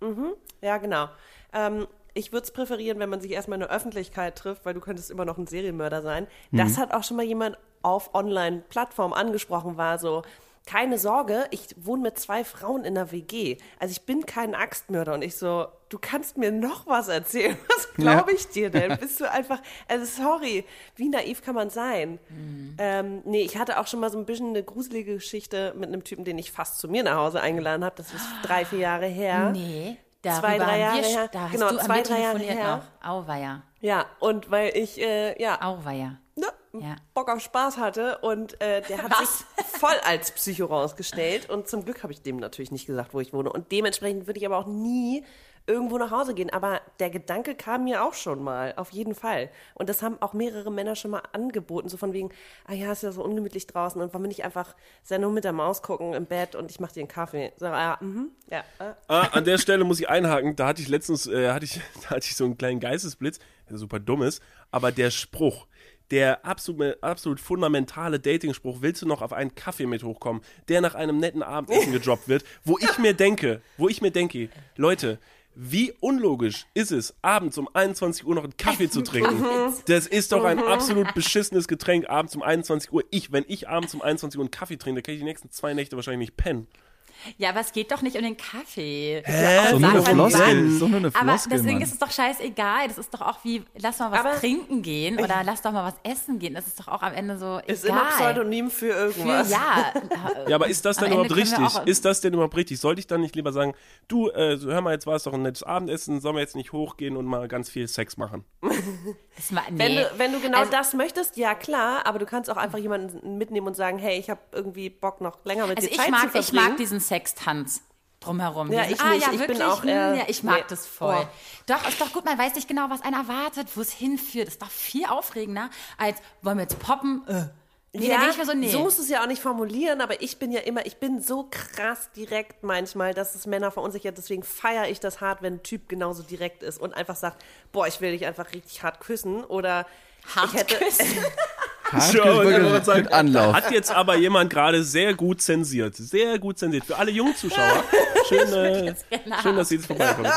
mhm, ja, genau. Ähm, ich würde es präferieren, wenn man sich erstmal in der Öffentlichkeit trifft, weil du könntest immer noch ein Serienmörder sein. Das hat auch schon mal jemand auf Online-Plattformen angesprochen, war so, keine Sorge, ich wohne mit zwei Frauen in der WG. Also ich bin kein Axtmörder und ich so, du kannst mir noch was erzählen. Was glaube ich dir denn? Bist du einfach, also sorry, wie naiv kann man sein? Ähm, nee, ich hatte auch schon mal so ein bisschen eine gruselige Geschichte mit einem Typen, den ich fast zu mir nach Hause eingeladen habe. Das ist drei, vier Jahre her. Nee, darüber Zwei, drei Jahre wir, her. Da hast Genau, du, zwei, drei Jahre her. noch. Auweia. Ja, und weil ich, äh, ja, Auweia. Ne, Ja. Bock auf Spaß hatte und äh, der hat sich voll als Psycho rausgestellt und zum Glück habe ich dem natürlich nicht gesagt, wo ich wohne und dementsprechend würde ich aber auch nie irgendwo nach Hause gehen, aber der Gedanke kam mir auch schon mal, auf jeden Fall und das haben auch mehrere Männer schon mal angeboten, so von wegen, ah ja, ist ja so ungemütlich draußen und wir nicht einfach Sendung mit der Maus gucken im Bett und ich mache dir einen Kaffee. So, ja, mhm, ja, äh. Ah, an der Stelle muss ich einhaken. Da hatte ich letztens, äh, hatte ich, da hatte ich so einen kleinen Geistesblitz, der super dumm ist, aber der Spruch, der absolut, absolut fundamentale Dating-Spruch, willst du noch auf einen Kaffee mit hochkommen, der nach einem netten Abendessen gedroppt wird, wo ich mir denke, wo ich mir denke, Leute, wie unlogisch ist es, abends um 21 Uhr noch einen Kaffee zu trinken? Das ist doch ein absolut beschissenes Getränk abends um 21 Uhr. Ich, wenn ich abends um 21 Uhr einen Kaffee trinke, dann kann ich die nächsten zwei Nächte wahrscheinlich nicht pennen. Ja, aber es geht doch nicht um den Kaffee. Hä? So nur eine Floskel. Ist doch nur eine Aber Floskel, deswegen Mann. ist es doch scheißegal. Das ist doch auch wie, lass mal was Aber- trinken gehen oder lass doch mal was essen gehen. Das ist doch auch am Ende so ist egal. immer Pseudonym für Für, irgendwas. ja. Ja, aber ist das denn überhaupt richtig? Ist das denn überhaupt richtig? Sollte ich dann nicht lieber sagen, du, äh, so, hör mal, jetzt war es doch ein nettes Abendessen, sollen wir jetzt nicht hochgehen und mal ganz viel Sex machen? Das ma- nee. Wenn, du, wenn du genau Also- das möchtest, ja klar, aber du kannst auch einfach jemanden mitnehmen und sagen, hey, ich habe irgendwie Bock noch länger mit Also dir ich Zeit mag, zu ich verbringen. mag diesen Sextanz drumherum. Ja, ich ah, nicht. ja, Ich bin auch Hm, eher- ja, ich mag nee. das voll. Oh. Doch, ist doch gut, man weiß nicht genau, was einen erwartet, wo es hinführt. Ist doch viel aufregender, als wollen wir jetzt poppen? Äh. Nee, ja, ich mir so, nee. so musst du es ja auch nicht formulieren, aber ich bin ja immer, ich bin so krass direkt manchmal, dass es Männer verunsichert. Deswegen feiere ich das hart, wenn ein Typ genauso direkt ist und einfach sagt, boah, ich will dich einfach richtig hart küssen oder Hart ich hätte, küssen. Hartgespökelt so, mit Anlauf. Hat jetzt aber jemand gerade sehr gut zensiert. Sehr gut zensiert. Für alle jungen Zuschauer. Schön, äh, schön dass Sie jetzt vorbeikommen.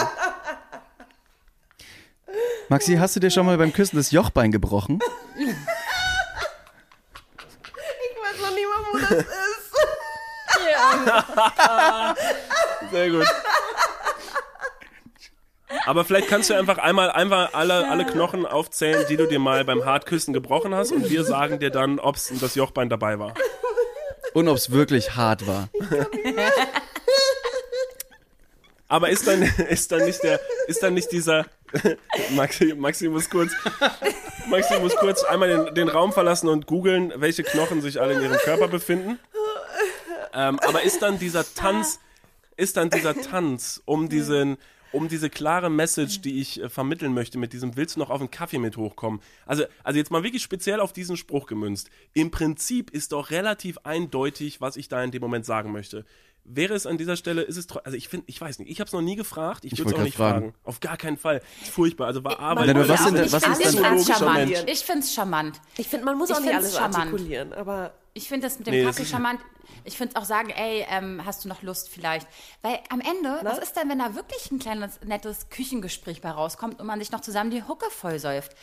Maxi, hast du dir schon mal beim Küssen das Jochbein gebrochen? ich weiß noch niemand, wo das ist. ja. Sehr gut. Aber vielleicht kannst du einfach einmal einfach alle, alle Knochen aufzählen, die du dir mal beim Hartküssen gebrochen hast und wir sagen dir dann, ob das Jochbein dabei war. Und ob es wirklich hart war. Aber ist dann, ist dann nicht der, ist dann nicht dieser, Maxi, Maxi muss kurz, Maxi muss kurz einmal den, den Raum verlassen und googeln, welche Knochen sich alle in ihrem Körper befinden. Ähm, aber ist dann dieser Tanz, ist dann dieser Tanz um diesen, um diese klare Message, die ich äh, vermitteln möchte, mit diesem willst du noch auf einen Kaffee mit hochkommen? Also, also jetzt mal wirklich speziell auf diesen Spruch gemünzt. Im Prinzip ist doch relativ eindeutig, was ich da in dem Moment sagen möchte. Wäre es an dieser Stelle, ist es also ich finde, ich weiß nicht, ich habe es noch nie gefragt, ich würde es auch nicht fragen. fragen. Auf gar keinen Fall. Ist furchtbar, also war Arbeit. Nein, aber was Ja, sind denn- ich was fand- ist ich denn- charmant. Ich finde es charmant. Ich finde, man muss Ich auch nicht alles charmant. artikulieren, aber Ich finde das mit dem Nee, Kaffee charmant. Ich finde auch sagen, ey, ähm, hast du noch Lust vielleicht? Weil am Ende, was ist denn, wenn da wirklich ein kleines, nettes Küchengespräch bei rauskommt und man sich noch zusammen die Hucke vollsäuft?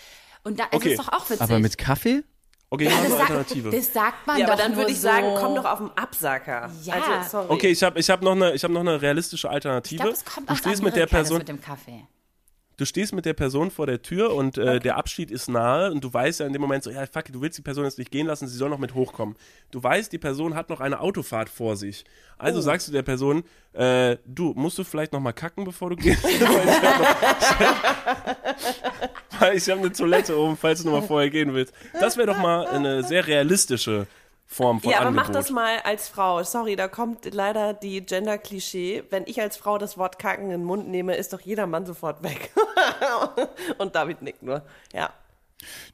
Und da Okay. ist es doch auch witzig. Aber mit Kaffee? Okay, ich ja, habe das, eine sagt, Alternative. das sagt man ja, doch aber dann nur würde ich so. sagen, komm doch auf den Absacker. Ja. Also, sorry. Okay, ich habe ich hab noch, eine, ich hab noch eine realistische Ich Alternative. glaube, es kommt du aus stehst mit der Person, mit dem Kaffee. Du stehst mit der Person vor der Tür und äh, der Abschied ist nahe und du weißt ja in dem Moment so, ja fuck, du willst die Person jetzt nicht gehen lassen, sie soll noch mit hochkommen. Du weißt, die Person hat noch eine Autofahrt vor sich. Also Oh. sagst du der Person, äh, du, musst du vielleicht noch mal kacken, bevor du gehst? Weil ich habe eine Toilette oben, falls du noch mal vorher gehen willst. Das wäre doch mal eine sehr realistische Form von Ja, aber Angebot. mach das mal als Frau. Sorry, da kommt leider die Gender-Klischee. Wenn ich als Frau das Wort kacken in den Mund nehme, ist doch jeder Mann sofort weg. Und David nickt nur. Ja.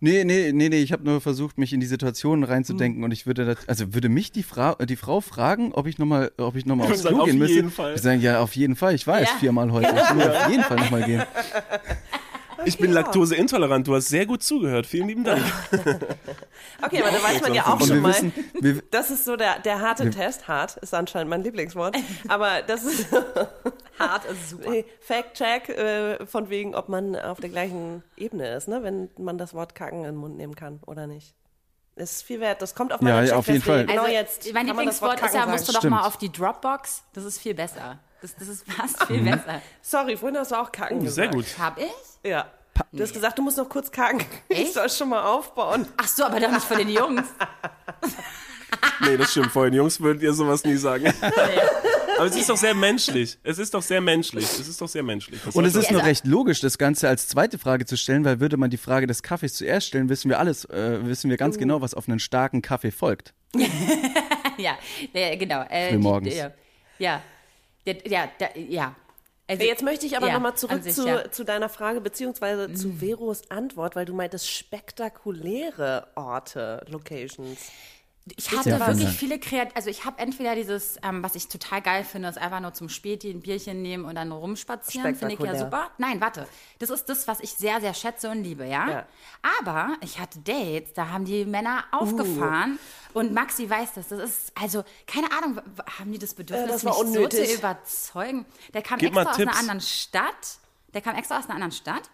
Nee, nee, nee, nee, ich habe nur versucht, mich in die Situation reinzudenken und ich würde das, also würde mich die, Fra die Frau fragen, ob ich nochmal, ob ich nochmal Ich aufs Klo auf gehen müsste. jeden Fall. Ich sage, ja, auf jeden Fall, ich weiß, Ja. viermal heute. Ich will auf jeden Fall nochmal gehen. Ich bin laktoseintolerant, du hast sehr gut zugehört. Vielen lieben Dank. Okay, aber da weiß man ja auch schon mal. wissen, Das ist so der, der harte Test. Hart ist anscheinend mein Lieblingswort. Aber das ist Hart ist super. Fact-Check äh, von wegen, ob man auf der gleichen Ebene ist, ne? wenn man das Wort kacken in den Mund nehmen kann oder nicht. Ist viel wert. Das kommt auf Ja, meine ja, auf jeden. Fall. Genau Also, jetzt. mein das Lieblingswort ist ja, kacken musst du doch mal auf die Dropbox. Das ist viel besser. Das, das ist fast viel besser. Sorry, vorhin hast du auch kacken Oh, sehr gesagt. gut. Hab ich? Ja. Du hast gesagt, du musst noch kurz kacken. Ich soll schon mal aufbauen. Ach so, aber doch nicht von den Jungs. Nee, das stimmt. Vorhin, Jungs, würdet ihr sowas nie sagen. Aber es ist doch sehr menschlich. Es ist doch sehr menschlich. Es ist doch sehr menschlich. Das und es ist nur recht logisch, das Ganze als zweite Frage zu stellen, weil würde man die Frage des Kaffees zuerst stellen, wissen wir alles, äh, wissen wir ganz Uh. genau, was auf einen starken Kaffee folgt. ja, genau. Äh, Für die- morgens. Der, ja, der, ja, der, ja. Also, Jetzt möchte ich aber ja, nochmal zurück sich, zu, ja. Mhm. zu deiner Frage, beziehungsweise zu Veros Antwort, weil du meintest spektakuläre Orte, Locations. Ich hatte Ja, wirklich viele Kreat also ich habe entweder dieses, ähm, was ich total geil finde, ist einfach nur zum Späti ein Bierchen nehmen und dann rumspazieren, finde ich ja super. Nein, warte, das ist das, was ich sehr, sehr schätze und liebe, ja? Ja. Aber ich hatte Dates, da haben die Männer Uh. aufgefahren und Maxi weiß das, das ist, also, keine Ahnung, haben die das Bedürfnis, Äh, das mich so zu überzeugen? Der kam Gib extra aus einer anderen Stadt, der kam extra aus einer anderen Stadt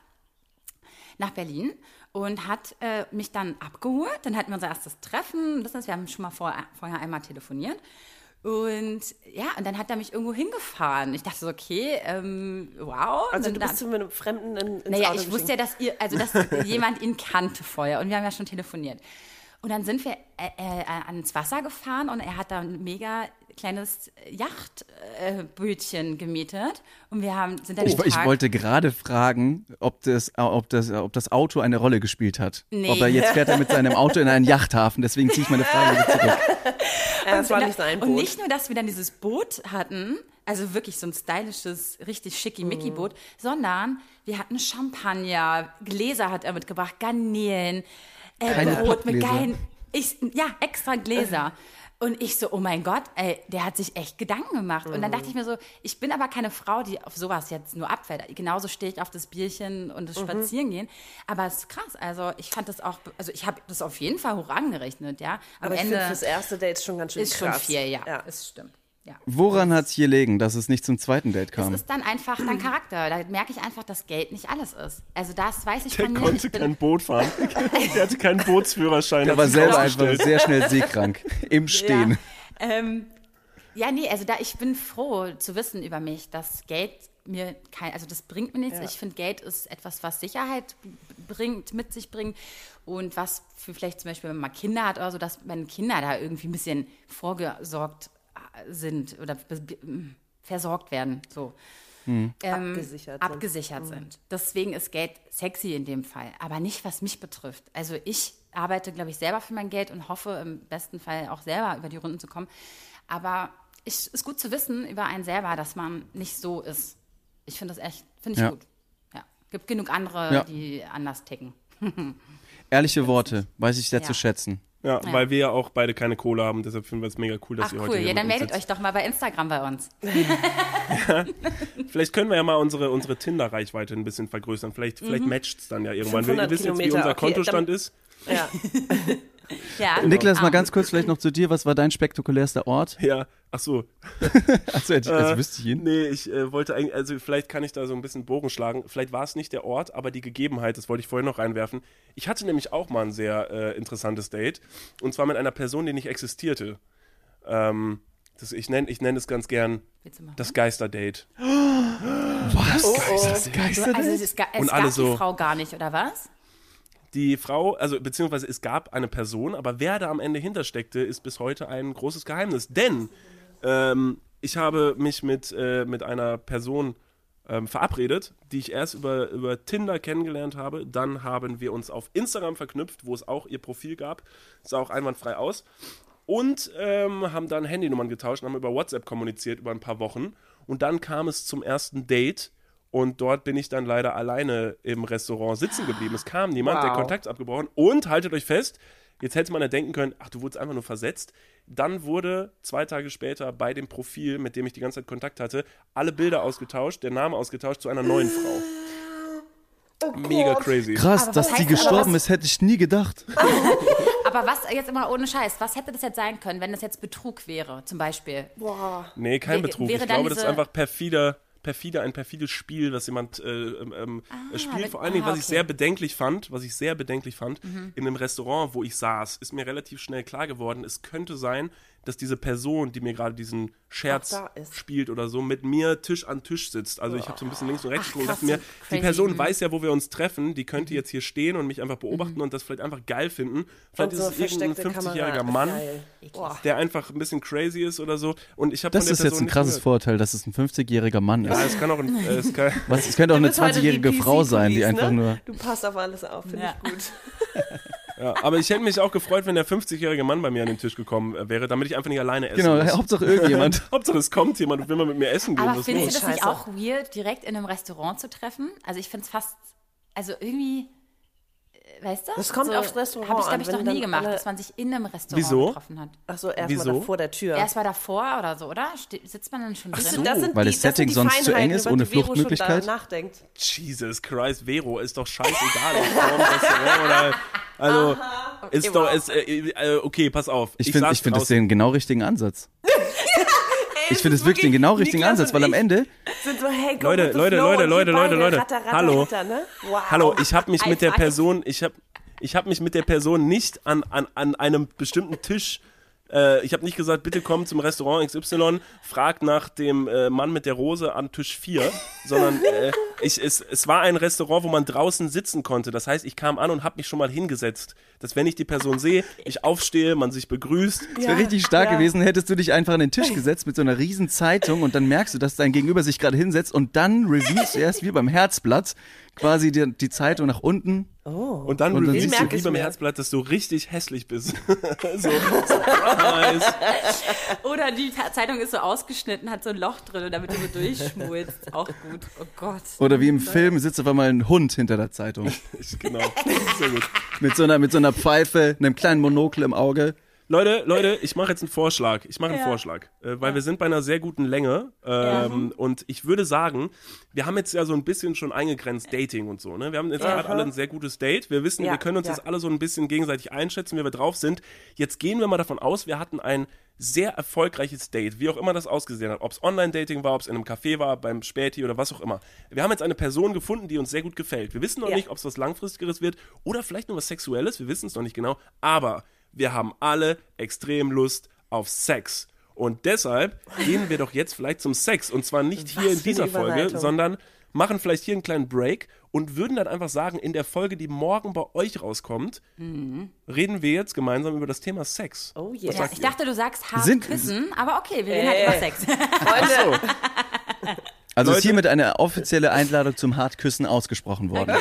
nach Berlin und hat äh, mich dann abgeholt. Dann hatten wir unser erstes Treffen. Das heißt, wir haben schon mal vor, vorher einmal telefoniert. Und ja, und dann hat er mich irgendwo hingefahren. Ich dachte so, okay, ähm, wow. Also du dann, bist mit einem Fremden in, ins naja, Auto ich wusste ja, dass ihr, also dass jemand ihn kannte vorher und wir haben ja schon telefoniert. Und dann sind wir äh, äh, ans Wasser gefahren und er hat da ein mega kleines Yachtbötchen äh, gemietet und wir haben sind dann Ich, den ich Tag- wollte gerade fragen, ob das, äh, ob, das, ob das Auto eine Rolle gespielt hat. Nee. Ob er jetzt fährt er mit seinem Auto in einen Yachthafen, deswegen ziehe ich meine Frage zurück. Ja, das war Und nicht sein Und Boot. nicht nur, dass wir dann dieses Boot hatten, also wirklich so ein stylisches, richtig schickimicki-Boot, sondern wir hatten Champagner, Gläser hat er mitgebracht, Garnelen, äh, Keine Brot mit geilen, ich, ja, extra Gläser. Und ich so, oh mein Gott, ey, der hat sich echt Gedanken gemacht. Und dann dachte ich mir so, ich bin aber keine Frau, die auf sowas jetzt nur abfällt. Genauso stehe ich auf das Bierchen und das Spazierengehen. Aber es ist krass. Also ich fand das auch, also ich habe das auf jeden Fall hoch angerechnet, ja. Am Aber ich finde fürs erste Date schon ganz schön ist schon krass. viel, ja, Es stimmt. Ja. Woran hat es hier liegen, dass es nicht zum zweiten Date Es kam? ist dann einfach dein Charakter. Da merke ich einfach, dass Geld nicht alles ist. Also das weiß ich Der von mir. konnte Ich bin- kein Boot fahren. Der hatte keinen Bootsführerschein. Der war selber einfach sehr schnell seekrank. Im Stehen. Ja, ähm, ja, nee, also da ich bin froh zu wissen über mich, dass Geld mir kein, also das bringt mir nichts. Ich finde, Geld ist etwas, was Sicherheit bringt, mit sich bringt und was für vielleicht zum Beispiel, wenn man Kinder hat oder so, dass meine Kinder da irgendwie ein bisschen vorgesorgt sind oder be- versorgt werden, so. Ähm, Abgesichert sind. abgesichert sind. Deswegen ist Geld sexy in dem Fall, aber nicht, was mich betrifft. Also ich arbeite, glaube ich, selber für mein Geld und hoffe im besten Fall auch selber über die Runden zu kommen. Aber es ist gut zu wissen über einen selber, dass man nicht so ist. Ich finde das echt, finde ich Ja. gut. Ja. Gibt genug andere, Ja. die anders ticken. Ehrliche Worte, weiß ich sehr Ja. zu schätzen. Ja, weil wir ja auch beide keine Kohle haben, deshalb finden wir es mega cool, dass Ach ihr cool, heute hier ja, dann meldet sitzt. euch doch mal bei Instagram bei uns. Vielleicht können wir ja mal unsere, unsere Tinder-Reichweite ein bisschen vergrößern. Vielleicht, Mhm. vielleicht matcht es dann ja irgendwann. Wir, 500 ihr wisst jetzt, wie unser okay, Kontostand dann- ist. Ja. Ja. Niklas, mal Ah. ganz kurz vielleicht noch zu dir. Was war dein spektakulärster Ort? Ja, ach so. Also, also wüsste ich ihn. Nee, ich äh, wollte eigentlich, also vielleicht kann ich da so ein bisschen Bogen schlagen. Vielleicht war es nicht der Ort, aber die Gegebenheit, das wollte ich vorhin noch reinwerfen. Ich hatte nämlich auch mal ein sehr äh, interessantes Date. Und zwar mit einer Person, die nicht existierte. Ähm, das, ich nenne ich nenn es ganz gern das Geisterdate. Was? Das Geister? Also es, ga, es Und alle gab so- die Frau gar nicht, oder was? Die Frau, also beziehungsweise es gab eine Person, aber wer da am Ende hintersteckte, ist bis heute ein großes Geheimnis. Denn ähm, ich habe mich mit, äh, mit einer Person ähm, verabredet, die ich erst über, über Tinder kennengelernt habe. Dann haben wir uns auf Instagram verknüpft, wo es auch ihr Profil gab. Sah auch einwandfrei aus. Und ähm, haben dann Handynummern getauscht und haben über WhatsApp kommuniziert über ein paar Wochen. Und dann kam es zum ersten Date. Und dort bin ich dann leider alleine im Restaurant sitzen geblieben. Es kam niemand, der Wow. Kontakt ist abgebrochen. Und haltet euch fest, jetzt hätte man ja denken können, ach, du wurdest einfach nur versetzt. Dann wurde zwei Tage später bei dem Profil, mit dem ich die ganze Zeit Kontakt hatte, alle Bilder ausgetauscht, der Name ausgetauscht zu einer neuen Frau. Mega crazy. Krass, dass die gestorben was- ist, hätte ich nie gedacht. Aber was jetzt immer ohne Scheiß, was hätte das jetzt sein können, wenn das jetzt Betrug wäre, zum Beispiel? Boah. Nee, kein Betrug. wäre ich glaube, das ist diese- einfach perfider, perfide, ein perfides Spiel, was jemand äh, ähm, ähm, spielt. wenn- Vor allen Dingen, ah, was ich sehr bedenklich fand, was ich sehr bedenklich fand, in einem Restaurant, wo ich saß, ist mir relativ schnell klar geworden, es könnte sein, dass diese Person, die mir gerade diesen Scherz spielt oder so, mit mir Tisch an Tisch sitzt. Also ich habe so ein bisschen links und rechts geguckt und dachte mir, so die Person mhm. weiß ja, wo wir uns treffen, die könnte jetzt hier stehen und mich einfach beobachten und das vielleicht einfach geil finden. Vielleicht so ist es irgendein versteckte 50-jähriger Kamera. Mann, der einfach ein bisschen crazy ist oder so. Und ich habe Das von der ist jetzt ein krasses. Vorurteil, dass es ein 50-jähriger Mann Ja, ist. es kann auch ein, äh, es kann, Was, es könnte auch eine bist heute die 20-jährige Frau sein, die einfach ne? nur. Du passt auf alles auf, finde Ja. ich gut. ja, aber ich hätte mich auch gefreut, wenn der 50-jährige Mann bei mir an den Tisch gekommen äh, wäre, damit ich einfach nicht alleine essen Genau, muss. Hauptsache irgendjemand. Hauptsache es kommt jemand und will mal mit mir essen gehen. Aber was findest du das nicht auch weird, direkt in einem Restaurant zu treffen? Also ich finde es fast, also irgendwie, weißt du? Das kommt aufs Restaurant Habe ich, an, glaube ich, noch nie gemacht, alle- dass man sich in einem Restaurant Wieso? getroffen hat. Ach so, erstmal vor der Tür. Erst mal davor oder so, oder? Ste sitzt man dann schon drin? so. Das sind Weil die, das Setting die sonst zu eng ist, ohne Fluchtmöglichkeit? Nachdenkt. Jesus Christ, Vero, ist doch scheißegal, oder... Also, ist doch... Ist, äh, äh, okay, pass auf. Ich finde saß ich find das den genau richtigen Ansatz. Ich finde es wirklich den genau richtigen Niklas Ansatz, weil am Ende, Sind so, hey, go Leute, Leute, Leute, Leute, Leute, Leute. Ratter, ratter, Hallo. ratter, ne? Wow. Hallo, ich habe mich mit der. Person, ich habe ich hab mich mit der Person nicht an, an, an einem bestimmten Tisch, äh, ich habe nicht gesagt, bitte komm zum Restaurant XY, frag nach dem äh, Mann mit der Rose an Tisch 4, sondern äh, ich, es, es war ein Restaurant, wo man draußen sitzen konnte. Das heißt, ich kam an und habe mich schon mal hingesetzt, dass wenn ich die Person sehe, ich aufstehe, man sich begrüßt. es wäre richtig stark ja. gewesen, hättest du dich einfach an den Tisch gesetzt mit so einer riesen Zeitung und dann merkst du, dass dein Gegenüber sich gerade hinsetzt und dann reviewst du erst wie beim Herzblatt quasi die, die Zeitung nach unten. Und dann Und dann siehst du du- wie beim Herzblatt, dass du richtig hässlich bist. so, surprise. Oder die Zeitung ist so ausgeschnitten, hat so ein Loch drin, damit du so durchschmulst. Auch gut. Oh Gott. Oder wie im Film sitzt auf einmal ein Hund hinter der Zeitung. Genau, sehr gut. Mit so einer, mit so einer Pfeife, einem kleinen Monokel im Auge. Leute, Leute, ich mache jetzt einen Vorschlag. Ich mache einen Ja. Vorschlag, äh, weil wir sind bei einer sehr guten Länge ähm, und ich würde sagen, wir haben jetzt ja so ein bisschen schon eingegrenzt Dating und so. Ne? Wir haben jetzt gerade alle ein sehr gutes Date. Wir wissen, Ja, wir können uns ja. jetzt alle so ein bisschen gegenseitig einschätzen, wie wir drauf sind. Jetzt gehen wir mal davon aus, wir hatten ein sehr erfolgreiches Date, wie auch immer das ausgesehen hat. Ob es Online-Dating war, ob es in einem Café war, beim Späti oder was auch immer. Wir haben jetzt eine Person gefunden, die uns sehr gut gefällt. Wir wissen noch Ja. nicht, ob es was Langfristigeres wird oder vielleicht nur was Sexuelles. Wir wissen es noch nicht genau. Aber wir haben alle extrem Lust auf Sex. Und deshalb gehen wir doch jetzt vielleicht zum Sex. Und zwar nicht hier in für eine dieser Folge, sondern machen vielleicht hier einen kleinen Break und würden dann einfach sagen, in der Folge, die morgen bei euch rauskommt, reden wir jetzt gemeinsam über das Thema Sex. Oh Was yeah. Ja, ich ihr? dachte, du sagst hart Sind- küssen, aber okay, wir reden halt Äh. über Sex. Freunde, Also ist Leute- hiermit eine offizielle Einladung zum Hartküssen ausgesprochen worden.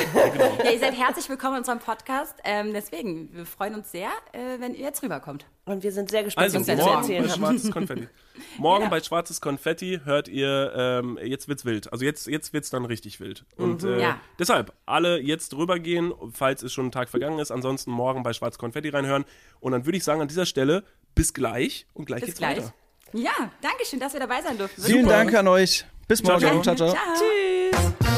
ja, ihr seid herzlich willkommen in unserem Podcast. Ähm, deswegen, wir freuen uns sehr, äh, wenn ihr jetzt rüberkommt. und wir sind sehr gespannt, Also was ihr zu morgen erzählen bei habt. Schwarzes Konfetti. Morgen bei Schwarzes Konfetti hört ihr, ähm, jetzt wird's wild. Also jetzt, jetzt wird's dann richtig wild. Und äh, Ja. deshalb, alle jetzt rübergehen, falls es schon ein Tag vergangen ist. Ansonsten morgen bei Schwarzes Konfetti reinhören. Und dann würde ich sagen, an dieser Stelle, bis gleich und gleich Bis geht's gleich. weiter. Ja, danke schön, dass wir dabei sein durften. Vielen Super. Dank an euch. Bis morgen. Ciao, ciao. ciao. ciao. Tschüss.